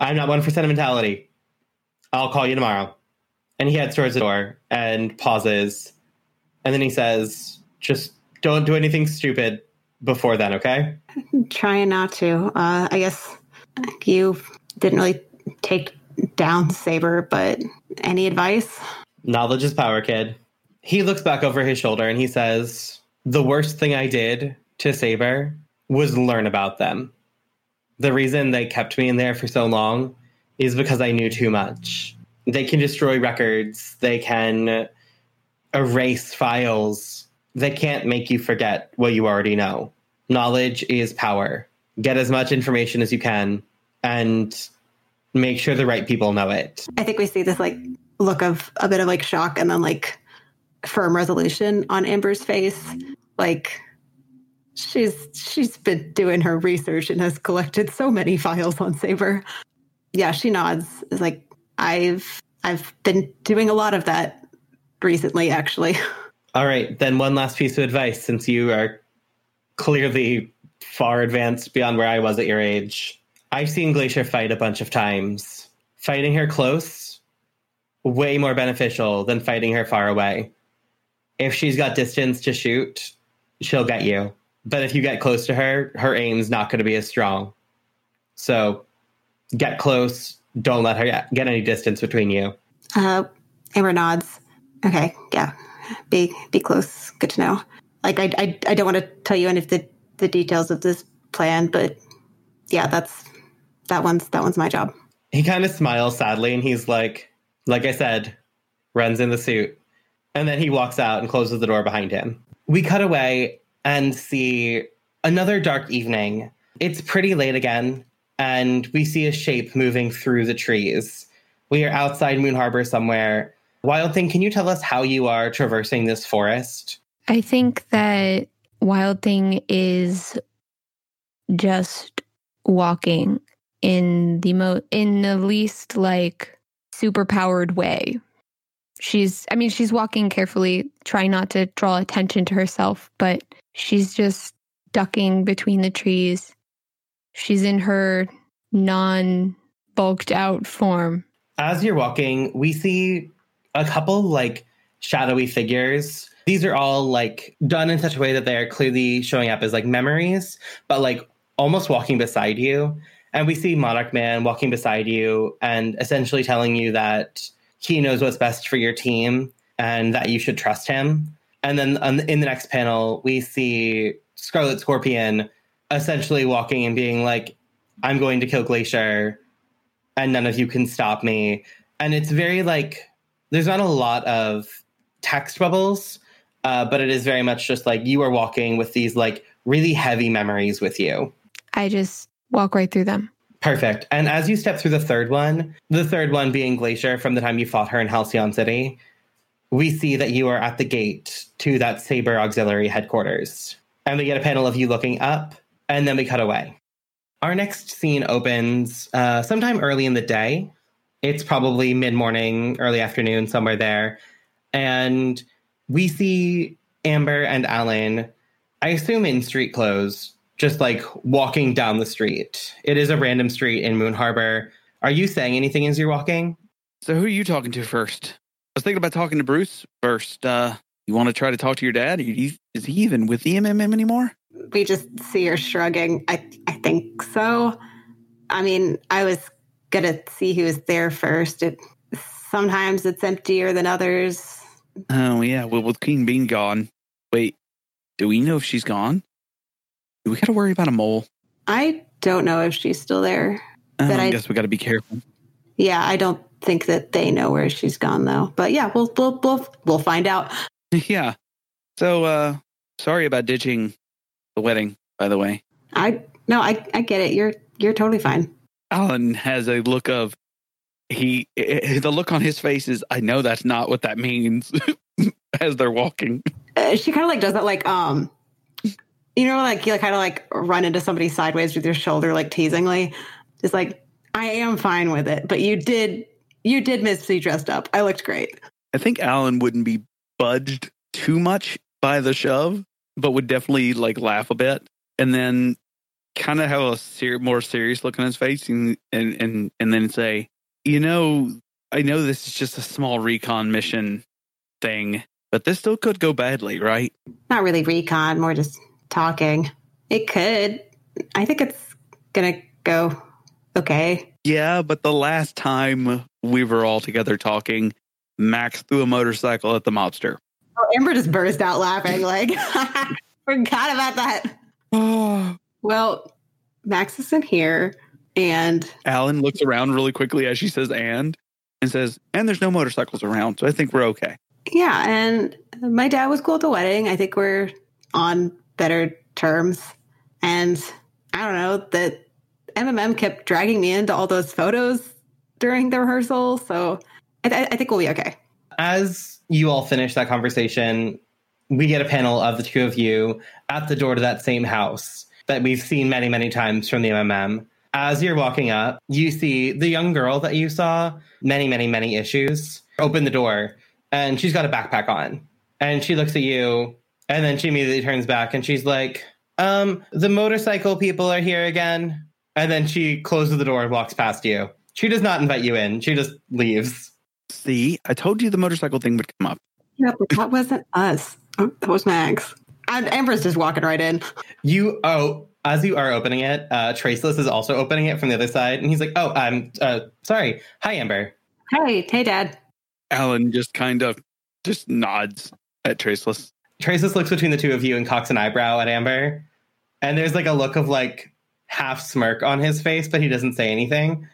I'm not one for sentimentality. I'll call you tomorrow. And he heads towards the door and pauses. And then he says, Just don't do anything stupid before then, okay? Trying not to. Uh, I guess you didn't really take down Saber, but any advice? Knowledge is power, kid. He looks back over his shoulder and he says, The worst thing I did to Saber was learn about them. The reason they kept me in there for so long is because I knew too much. They can destroy records, they can erase files, they can't make you forget what you already know. Knowledge is power. Get as much information as you can and make sure the right people know it. I think we see this like look of a bit of like shock and then like firm resolution on Amber's face. Like she's she's been doing her research and has collected so many files on Saber. Yeah, she nods. Like I've I've been doing a lot of that recently, actually. All right, then one last piece of advice since you are clearly far advanced beyond where I was at your age. I've seen Glacier fight a bunch of times. Fighting her close, way more beneficial than fighting her far away. If she's got distance to shoot, she'll get you. But if you get close to her, her aim's not going to be as strong. So get close. Don't let her get get any distance between you. Uh, Amber nods. Okay, yeah. Be be close. Good to know. Like I I, I don't want to tell you any of the the details of this plan, but yeah, that's that one's that one's my job. he kind of smiles sadly and he's like like i said runs in the suit and then he walks out and closes the door behind him we cut away and see another dark evening. It's pretty late again and we see a shape moving through the trees. We are outside moon harbor somewhere. Wild thing can you tell us how you are traversing this forest? I think that Wild Thing is just walking in the mo in the least like superpowered way. She's I mean she's walking carefully, trying not to draw attention to herself, but she's just ducking between the trees. She's in her non bulked out form. As you're walking, we see a couple like shadowy figures. These are all like done in such a way that they are clearly showing up as like memories, but like almost walking beside you. And we see Monarch Man walking beside you and essentially telling you that he knows what's best for your team and that you should trust him. And then on, in the next panel, we see Scarlet Scorpion essentially walking and being like, I'm going to kill Glacier and none of you can stop me. And it's very like, there's not a lot of text bubbles, uh, but it is very much just like you are walking with these like really heavy memories with you. I just walk right through them. Perfect. And as you step through the third one, the third one being Glacier from the time you fought her in Halcyon City, we see that you are at the gate to that Saber Auxiliary headquarters. And we get a panel of you looking up, and then we cut away. Our next scene opens uh, sometime early in the day. It's probably mid morning, early afternoon, somewhere there. And we see Amber and Alan, I assume in street clothes, just like walking down the street. It is a random street in Moon Harbor. Are you saying anything as you're walking? So who are you talking to first? I was thinking about talking to Bruce first. Uh, you want to try to talk to your dad? Is he even with the MMM anymore? We just see her shrugging. I I think so. I mean, I was gonna see who was there first. It sometimes it's emptier than others. Oh yeah. Well, with Queen Bee gone, wait. Do we know if she's gone? Do we got to worry about a mole? I don't know if she's still there. But I I- guess we got to be careful. Yeah, I don't think that they know where she's gone though. But yeah, we'll we'll we'll, we'll find out. yeah. So, uh, sorry about ditching the wedding. By the way, I no, I I get it. You're you're totally fine. Alan has a look of he. eh, The look on his face is, I know that's not what that means. as they're walking. Uh, she kind of like does that like um you know like you like, kind of like run into somebody sideways with your shoulder like teasingly It's like i am fine with it but you did you did miss me dressed up. I looked great. I think Alan wouldn't be budged too much by the shove, but would definitely like laugh a bit and then kind of have a ser- more serious look on his face and, and and and then say, "You know, I know this is just a small recon mission thing, but this still could go badly, right?" not really recon more just talking. It could. I think it's gonna go okay Yeah, but the last time we were all together talking, Max threw a motorcycle at the mobster. oh, amber just burst out laughing like forgot about that well max isn't here and Alan looks around really quickly as she says and and says, and there's no motorcycles around, so I think we're okay. Yeah, and my dad was cool at the wedding. I think we're on better terms. And I don't know that MMM kept dragging me into all those photos during the rehearsal, so I, th- I think we'll be okay. As you all finish that conversation, we get a panel of the two of you at the door to that same house that we've seen many, many times from the MMM. As you're walking up, you see the young girl that you saw many, many, many issues open the door, and she's got a backpack on. And she looks at you, and then she immediately turns back and she's like, um, the motorcycle people are here again. And then she closes the door and walks past you. She does not invite you in, she just leaves. See, I told you the motorcycle thing would come up. Yeah, but that wasn't us. Oh, that was Max. And Amber's just walking right in. You oh, as you are opening it, uh Traceless is also opening it from the other side, and he's like, "Oh, I'm uh sorry. Hi, Amber." Hey, hey, Dad. Alan just kind of just nods at Traceless. Traceless looks between the two of you and cocks an eyebrow at Amber, and there's like a look of like half smirk on his face, but he doesn't say anything.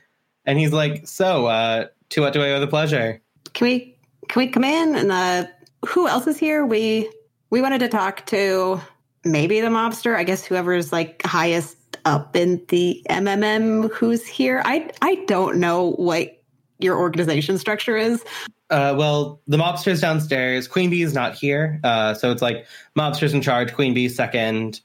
And he's like, "So, uh, to what do I owe the pleasure?" Can we can we come in? And uh, who else is here? We we wanted to talk to maybe the mobster. I guess whoever's like highest up in the MMM who's here. I I don't know what your organization structure is. Uh, well, the mobster's downstairs. Queen Bee is not here, uh, so it's like mobster's in charge. Queen Bee second.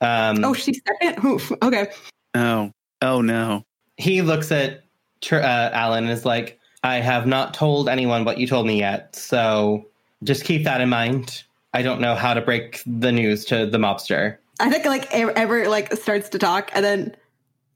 Um, Oh, she's second. Oof, okay. Oh, oh no. he looks at Tr- uh, Alan and is like, "I have not told anyone what you told me yet, so just keep that in mind. I don't know how to break the news to the mobster." I think like ever, ever like starts to talk and then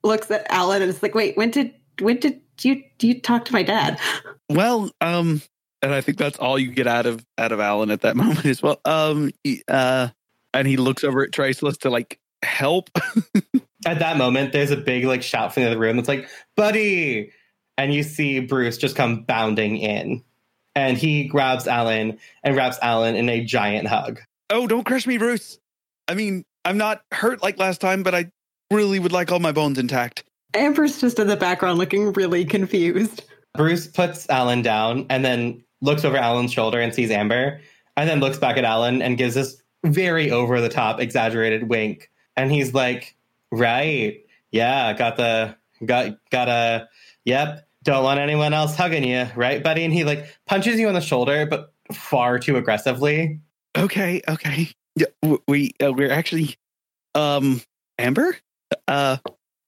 looks at Alan and is like, "Wait, when did when did you you talk to my dad?" Well, um, and I think that's all you get out of out of Alan at that moment as well. Um, uh, and he looks over at Traceless to like help. At that moment, there's a big like shout from the other room. It's like, "Buddy!" And you see Bruce just come bounding in, and he grabs Alan and wraps Alan in a giant hug. oh, don't crush me, Bruce. I mean, I'm not hurt like last time, but I really would like all my bones intact. Amber's just in the background looking really confused. Bruce puts Alan down and then looks over Alan's shoulder and sees Amber, and then looks back at Alan and gives this very over the top, exaggerated wink. And he's like, "Right, yeah, got the got got a yep. Don't want anyone else hugging you, right, buddy?" And he like punches you on the shoulder, but far too aggressively. Okay, okay. Yeah, we uh, we're actually, um, Amber. Uh,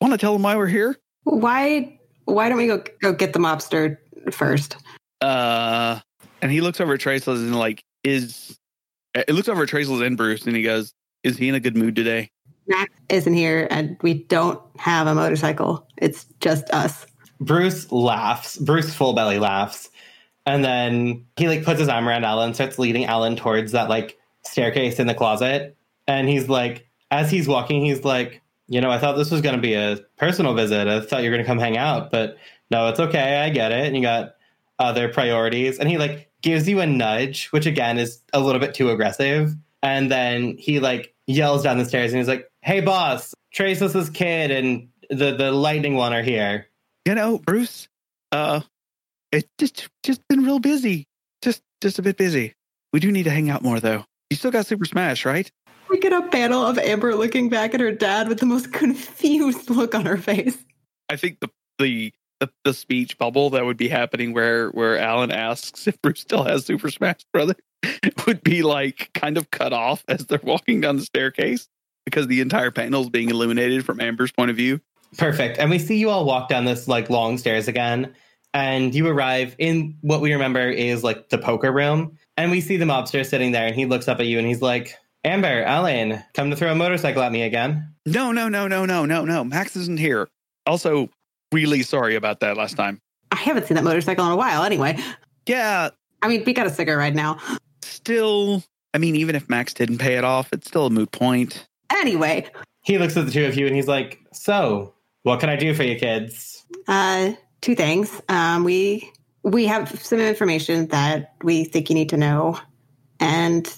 want to tell him why we're here? Why why don't we go go get the mobster first? Uh, and he looks over at Traceless and like, is it looks over at Traceless and Bruce, and he goes, "Is he in a good mood today?" Max isn't here and we don't have a motorcycle. It's just us. Bruce laughs. Bruce full belly laughs. And then he like puts his arm around Alan and starts leading Alan towards that like staircase in the closet. And he's like, as he's walking, he's like, you know, I thought this was going to be a personal visit. I thought you were going to come hang out, but no, it's okay. I get it. And you got other priorities. And he like gives you a nudge, which again is a little bit too aggressive. And then he like yells down the stairs and he's like, hey, boss, Traceless's kid and the, the lightning one are here. You know, Bruce. Uh, it's just just been real busy. Just just a bit busy. We do need to hang out more though. You still got Super Smash, right? We get a panel of Amber looking back at her dad with the most confused look on her face. I think the the the, the speech bubble that would be happening where where Alan asks if Bruce still has Super Smash Brother would be like kind of cut off as they're walking down the staircase because the entire panel is being illuminated from Amber's point of view. Perfect. And we see you all walk down this like long stairs again. And you arrive in what we remember is like the poker room. And we see the mobster sitting there and he looks up at you and he's like, Amber, Alan, come to throw a motorcycle at me again. No, no, no, no, no, no, no. Max isn't here. Also, really sorry about that last time. I haven't seen that motorcycle in a while anyway. Yeah, I mean, we got a cigarette right now. still. I mean, even if Max didn't pay it off, it's still a moot point. Anyway, He looks at the two of you and he's like, So, what can I do for you kids? uh, two things. Um, we we have some information that we think you need to know, and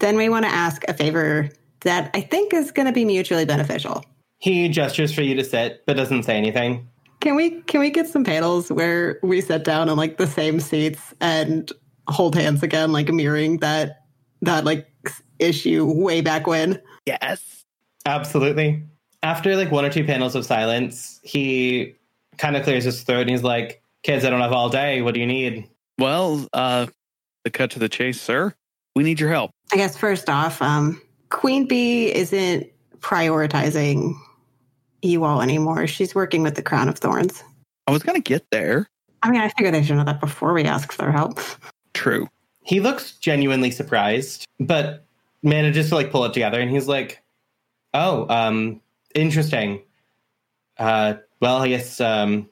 then we want to ask a favor that I think is going to be mutually beneficial. He gestures for you to sit, but doesn't say anything. Can we can we get some panels where we sit down in like the same seats and hold hands again, like mirroring that that like issue way back when? Yes. Absolutely. After like one or two panels of silence, he kind of clears his throat and he's like, Kids, I don't have all day. What do you need? Well, uh, to cut to the chase, sir, we need your help. I guess first off, um, Queen Bee isn't prioritizing you all anymore. She's working with the Crown of Thorns. I was gonna get there. I mean, I figured they should know that before we ask for help. True. He looks genuinely surprised, but manages to like pull it together and he's like, Oh, um, interesting. Uh, well, I guess um,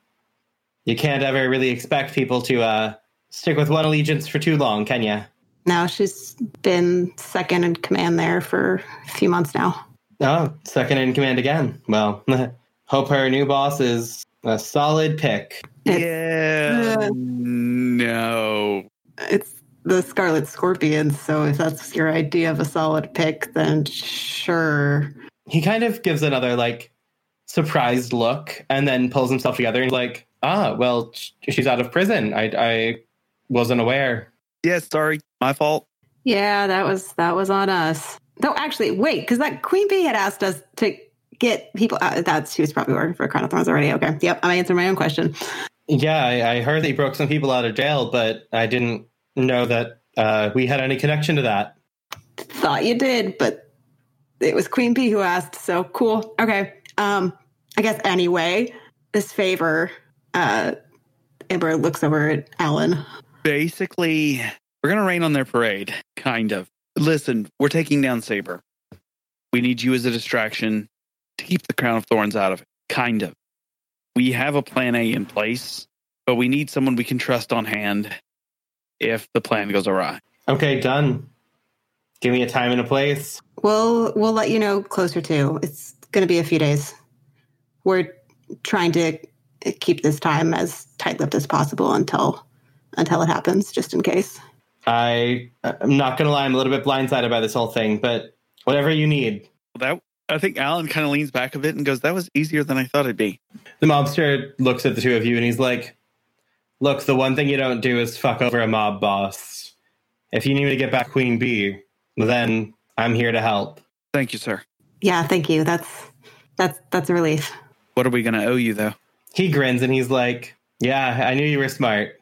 you can't ever really expect people to uh, stick with one allegiance for too long, can you? Now she's been second in command there for a few months now. Oh, second in command again. Well, hope her new boss is a solid pick. Yeah. Uh, no. It's the Scarlet Scorpion, so if that's your idea of a solid pick, then sure. He kind of gives another like surprised look and then pulls himself together and like, ah, well, she's out of prison. I, I wasn't aware. Yeah, sorry, my fault. Yeah, that was that was on us. No, actually, wait, because that Queen Bee had asked us to get people. Uh, that's she was probably working for Crown of Thorns already. Okay, yep, I answered my own question. Yeah, I, I heard that you broke some people out of jail, but I didn't know that uh, we had any connection to that. Thought you did, but it was Queen Bee who asked. So cool. Okay. Um, I guess anyway, this favor. Uh, Amber looks over at Alan. Basically, we're gonna rain on their parade, kind of. Listen, we're taking down Saber. We need you as a distraction to keep the Crown of Thorns out of it, kind of. We have a plan A in place, but we need someone we can trust on hand if the plan goes awry. Okay, done. Give me a time and a place. We'll we'll let you know closer to. It's going to be a few days. We're trying to keep this time as tight-lipped as possible until until it happens, just in case. I I'm not gonna lie, I'm a little bit blindsided by this whole thing, but whatever you need. That I think Alan kind of leans back a bit and goes, "That was easier than I thought it'd be." The mobster looks at the two of you and he's like, "Look, the one thing you don't do is fuck over a mob boss. If you need me to get back Queen Bee, then I'm here to help." Thank you, sir. Yeah, thank you. That's that's that's a relief. What are we gonna owe you, though? He grins and he's like, "Yeah, I knew you were smart.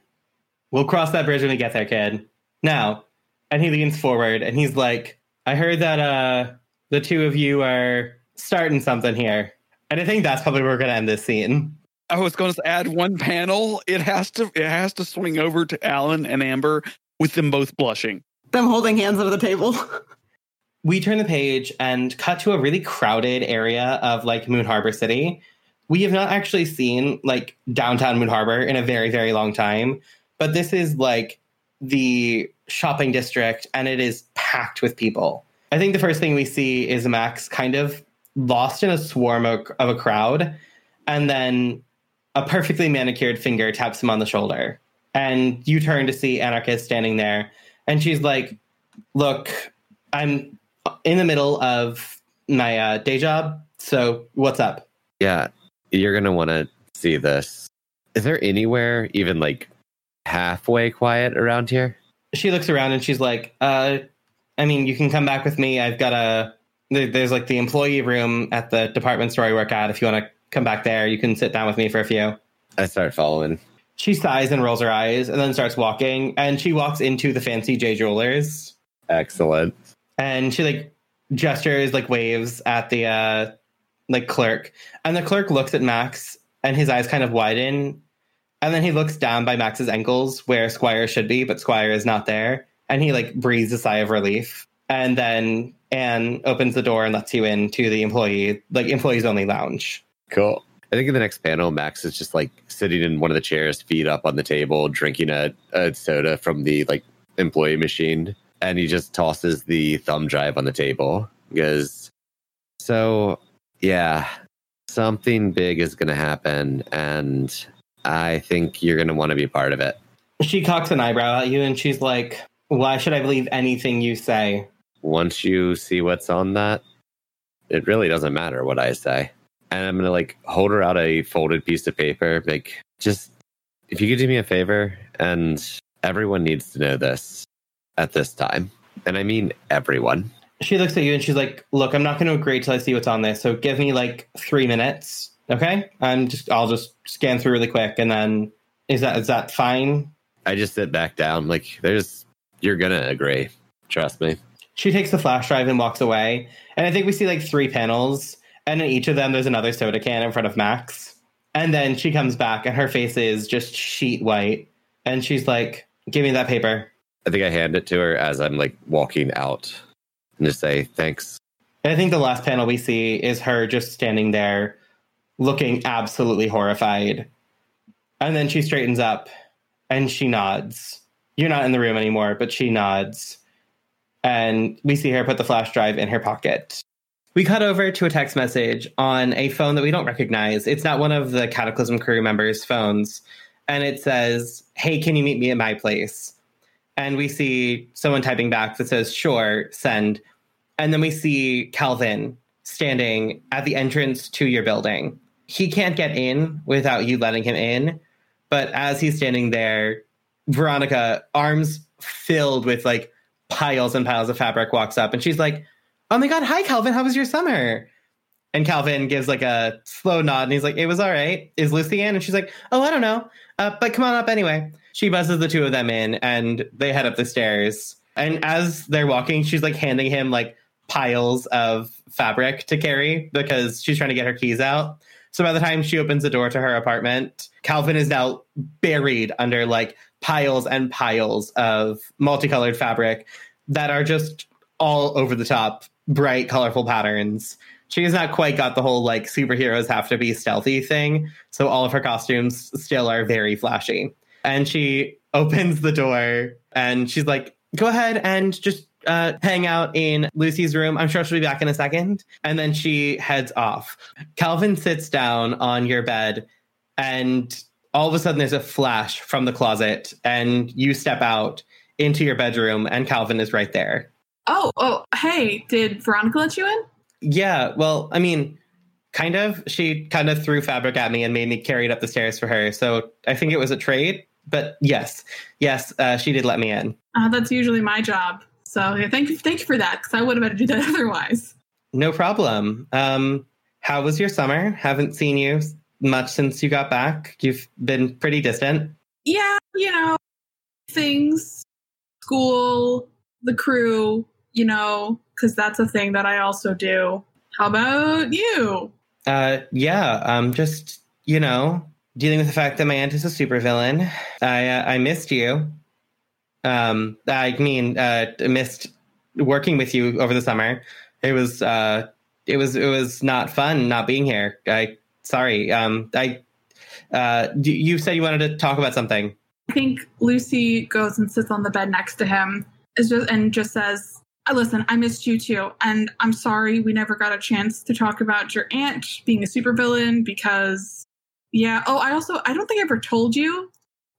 We'll cross that bridge when we get there, kid." Now, and he leans forward and he's like, "I heard that uh the two of you are starting something here." And I think that's probably where we're going to end this scene. I was going to add one panel. It has to it has to swing over to Alan and Amber with them both blushing. Them holding hands under the table. we turn the page and cut to a really crowded area of like Moon Harbor City. We have not actually seen like downtown Moon Harbor in a very, very long time, but this is like the shopping district and it is packed with people. I think the first thing we see is Max kind of lost in a swarm of, of a crowd, and then a perfectly manicured finger taps him on the shoulder. And you turn to see Anarchist standing there, and she's like, Look, I'm in the middle of my uh, day job. So what's up? Yeah, you're gonna want to see this. Is there anywhere even like halfway quiet around here? She looks around and she's like, uh, I mean, you can come back with me. I've got a, there, there's like the employee room at the department store I work at. If you want to come back there, you can sit down with me for a few. I start following. She sighs and rolls her eyes and then starts walking. And she walks into the fancy J Jewelers. Excellent. And she like gestures, like waves at the uh like clerk. And the clerk looks at Max and his eyes kind of widen. And then he looks down by Max's ankles where Squire should be, but Squire is not there. And he like breathes a sigh of relief. And then Anne opens the door and lets you in to the employee, like employees only lounge. Cool. I think in the next panel, Max is just like sitting in one of the chairs, feet up on the table, drinking a, a soda from the like employee machine. And he just tosses the thumb drive on the table. Because, So, yeah, something big is going to happen. And I think you're going to want to be part of it. She cocks an eyebrow at you and she's like, Why should I believe anything you say? Once you see what's on that, it really doesn't matter what I say. And I'm going to like hold her out a folded piece of paper. Like, just if you could do me a favor, and everyone needs to know this at this time. And I mean everyone. She looks at you and she's like, Look, I'm not going to agree till I see what's on this. So give me like three minutes. Okay. I'm just, I'll just scan through really quick. And then is that, is that fine? I just sit back down. Like, there's, you're going to agree. Trust me. She takes the flash drive and walks away. And I think we see like three panels. And in each of them, there's another soda can in front of Max. And then she comes back and her face is just sheet white. And she's like, Give me that paper. I think I hand it to her as I'm like walking out and just say, thanks. And I think the last panel we see is her just standing there looking absolutely horrified. And then she straightens up and she nods. You're not in the room anymore, but she nods. And we see her put the flash drive in her pocket. We cut over to a text message on a phone that we don't recognize. It's not one of the Cataclysm crew members' phones. And it says, Hey, can you meet me at my place? And we see someone typing back that says, Sure, send. And then we see Calvin standing at the entrance to your building. He can't get in without you letting him in. But as he's standing there, Veronica, arms filled with like piles and piles of fabric, walks up and she's like, Oh my God, hi, Calvin. How was your summer? And Calvin gives like a slow nod and he's like, It was all right. Is Lucy in? And she's like, Oh, I don't know. Uh, but come on up anyway. She buzzes the two of them in and they head up the stairs. And as they're walking, she's like handing him like piles of fabric to carry because she's trying to get her keys out. So by the time she opens the door to her apartment, Calvin is now buried under like piles and piles of multicolored fabric that are just all over the top, bright, colorful patterns. She has not quite got the whole like superheroes have to be stealthy thing. So all of her costumes still are very flashy. And she opens the door and she's like, go ahead and just uh, hang out in Lucy's room. I'm sure she'll be back in a second. And then she heads off. Calvin sits down on your bed, and all of a sudden there's a flash from the closet, and you step out into your bedroom, and Calvin is right there. Oh, oh, hey, did Veronica let you in? Yeah, well, I mean, kind of. She kind of threw fabric at me and made me carry it up the stairs for her. So I think it was a trade. But yes, yes, uh, she did let me in. Uh, that's usually my job. So yeah, thank you, thank you for that, because I would have had to do that otherwise. No problem. Um, how was your summer? Haven't seen you much since you got back. You've been pretty distant. Yeah, you know, things, school, the crew, you know, because that's a thing that I also do. How about you? Uh, yeah, um, just you know, dealing with the fact that my aunt is a supervillain. I uh, I missed you. Um, I mean, uh, missed working with you over the summer. It was uh, it was it was not fun not being here. I sorry. Um, I uh, you- said you wanted to talk about something. I think Lucy goes and sits on the bed next to him is just, and just says, listen, I missed you too, and I'm sorry we never got a chance to talk about your aunt being a supervillain because, yeah. Oh, I also I don't think I ever told you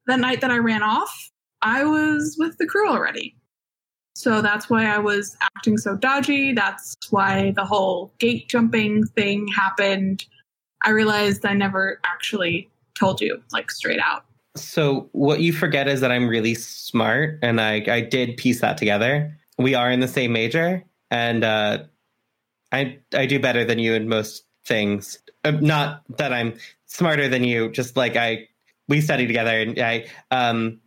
that night that I ran off. I was with the crew already, so that's why I was acting so dodgy. That's why the whole gate jumping thing happened. I realized I never actually told you like straight out." So what you forget is that I'm really smart, and I I did piece that together. We are in the same major, and uh, I I do better than you in most things. Uh, not that I'm smarter than you, just like I we study together, and I um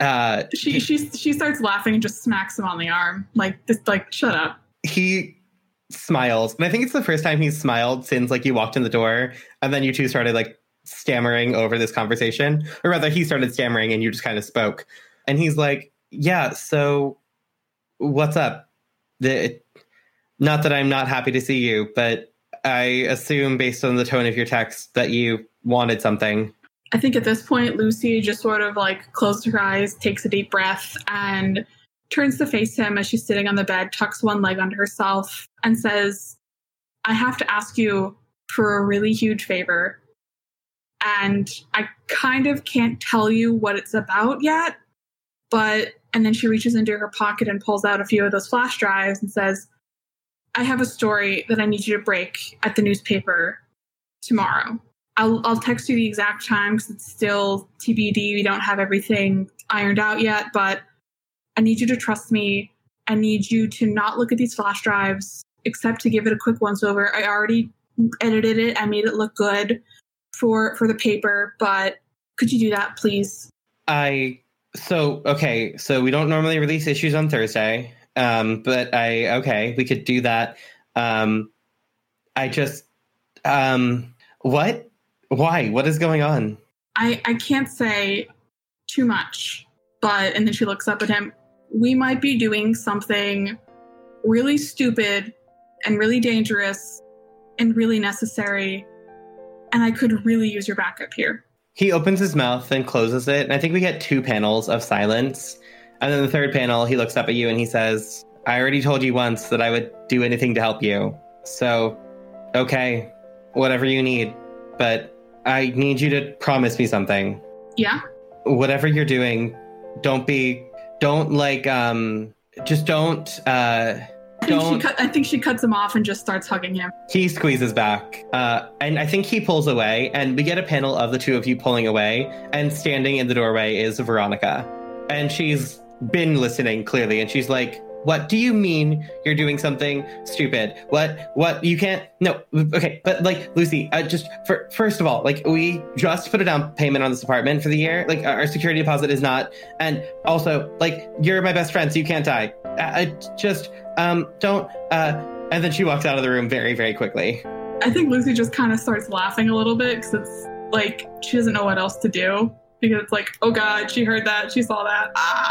uh she she she starts laughing and just smacks him on the arm. Like this like shut up. he smiles, and I think it's the first time he's smiled since like you walked in the door, and then you two started like stammering over this conversation, or rather, he started stammering, and you just kind of spoke, and he's like, "Yeah, so what's up?" The, not that I'm not happy to see you, but I assume based on the tone of your text that you wanted something. I think at this point lucy just sort of like closes her eyes takes a deep breath and turns to face him as she's sitting on the bed tucks one leg under herself and says i have to ask you for a really huge favor and i kind of can't tell you what it's about yet but and then she reaches into her pocket and pulls out a few of those flash drives and says i have a story that i need you to break at the newspaper tomorrow i'll, I'll text you the exact time because it's still tbd we don't have everything ironed out yet but i need you to trust me i need you to not look at these flash drives except to give it a quick once over i already edited it i made it look good for for the paper but could you do that please I so okay, so we don't normally release issues on Thursday. Um, but I okay, we could do that. Um I just um what? Why? What is going on? I, I can't say too much, but and then she looks up at him. We might be doing something really stupid and really dangerous and really necessary. And I could really use your backup here. He opens his mouth and closes it, and I think we get two panels of silence. And then the third panel, he looks up at you and he says, I already told you once that I would do anything to help you. So, okay, whatever you need. But I need you to promise me something. Yeah? Whatever you're doing, don't be, don't like, um, just don't, uh, I think, she don't. cut, I think she cuts him off and just starts hugging him. He squeezes back, uh, and I think he pulls away, and we get a panel of the two of you pulling away, and standing in the doorway is Veronica. And she's been listening clearly, and she's like, What do you mean you're doing something stupid? What? What? You can't. No. Okay, but like Lucy, uh, just for first of all, like we just put a down payment on this apartment for the year. Like our security deposit is not, and also like you're my best friend, so you can't die. I, I just um don't. Uh, and then she walks out of the room very very quickly. I think Lucy just kind of starts laughing a little bit because it's like she doesn't know what else to do because it's like, oh god, she heard that, she saw that. Ah.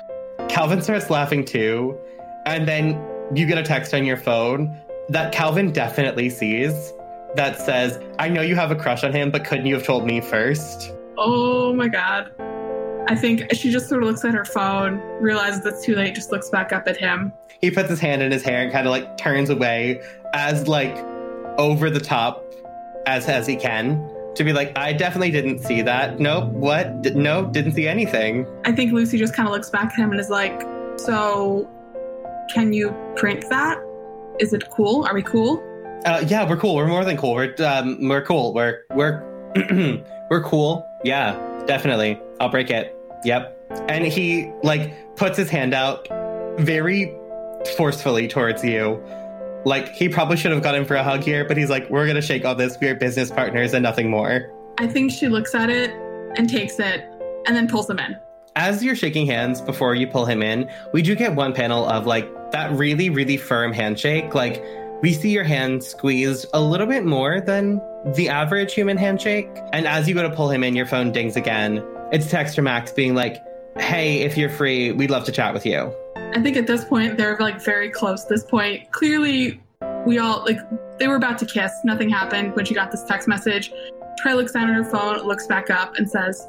Calvin starts laughing too, and then you get a text on your phone that Calvin definitely sees that says, I know you have a crush on him, but couldn't you have told me first? Oh my god. I think she just sort of looks at her phone, realizes it's too late, just looks back up at him. He puts his hand in his hair and kind of like turns away as like over the top as as he can to be like, I definitely didn't see that. Nope. What? D- no, didn't see anything. I think Lucy just kind of looks back at him and is like, So, can you print that? Is it cool? Are we cool? Uh, yeah, we're cool. We're more than cool. We're um, we're cool. We're we're we're cool. Yeah, definitely. I'll break it. Yep. And he like puts his hand out very forcefully towards you. Like he probably should have got him for a hug here, but he's like, "We're gonna shake all this. We're business partners and nothing more." I think she looks at it and takes it and then pulls him in. As you're shaking hands before you pull him in, we do get one panel of like that really, really firm handshake. Like we see your hand squeezed a little bit more than the average human handshake. And as you go to pull him in, your phone dings again. It's text from Max being like, "Hey, if you're free, we'd love to chat with you." I think at this point they're like very close. This point, clearly, we all like they were about to kiss. Nothing happened when she got this text message. Trey looks down at her phone, looks back up, and says,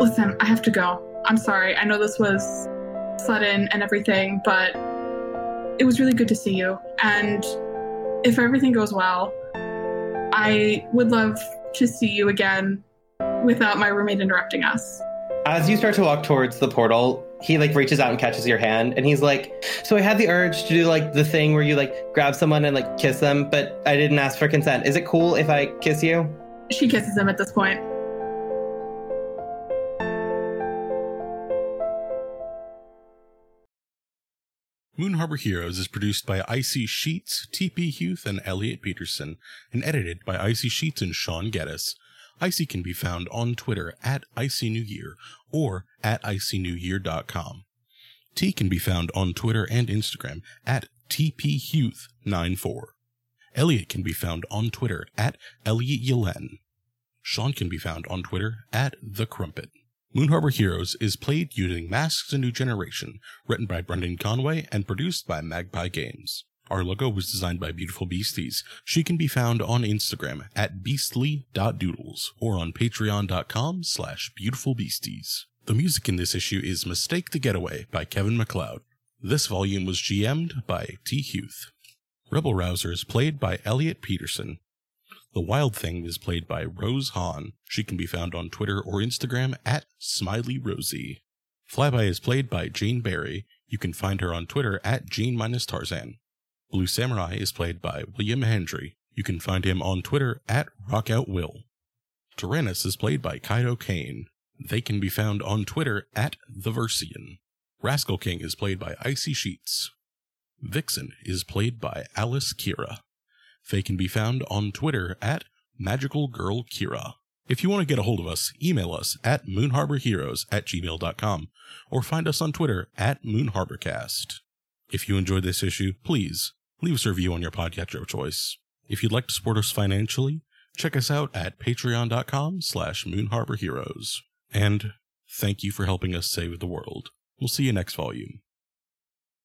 "Listen, I have to go. I'm sorry. I know this was sudden and everything, but it was really good to see you. And if everything goes well, I would love to see you again without my roommate interrupting us." As you start to walk towards the portal, he like reaches out and catches your hand and he's like, "So I had the urge to do like the thing where you like grab someone and like kiss them, but I didn't ask for consent. Is it cool if I kiss you?" She kisses him at this point. Moon Harbor Heroes is produced by Icy Sheets, TP Huth, and Elliot Peterson, and edited by Icy Sheets and Sean Geddes. Icy can be found on Twitter at Icy New Year or at icynewyear.com. T can be found on Twitter and Instagram at TPHuth94. Elliot can be found on Twitter at Elliot Yellen. Sean can be found on Twitter at The Crumpet. Moon Harbor Heroes is played using Masks A New Generation, written by Brendan Conway and produced by Magpie Games. Our logo was designed by Beautiful Beasties. She can be found on Instagram at beastly.doodles or on patreon.com slash beautifulbeasties. The music in this issue is Mistake the Getaway by Kevin MacLeod. This volume was GM'd by T. Huth. Rebel Rouser is played by Elliot Peterson. The Wild Thing is played by Rose Hahn. She can be found on Twitter or Instagram at Smiley Rosie. Flyby is played by Jane Barry. You can find her on Twitter at Jane-Tarzan. Blue Samurai is played by William Hendry. You can find him on Twitter at RockoutWill. Tyrannus is played by Kaido Kane. They can be found on Twitter at TheVersian. Rascal King is played by Icy Sheets. Vixen is played by Alice Kira. They can be found on Twitter at Magical Girl Kira. If you want to get a hold of us, email us at moonharborheroes at gmail.com or find us on Twitter at moonharborcast. If you enjoyed this issue, please leave us a review on your podcatcher of choice. If you'd like to support us financially, check us out at patreon.com slash moonharborheroes. And thank you for helping us save the world. We'll see you next volume.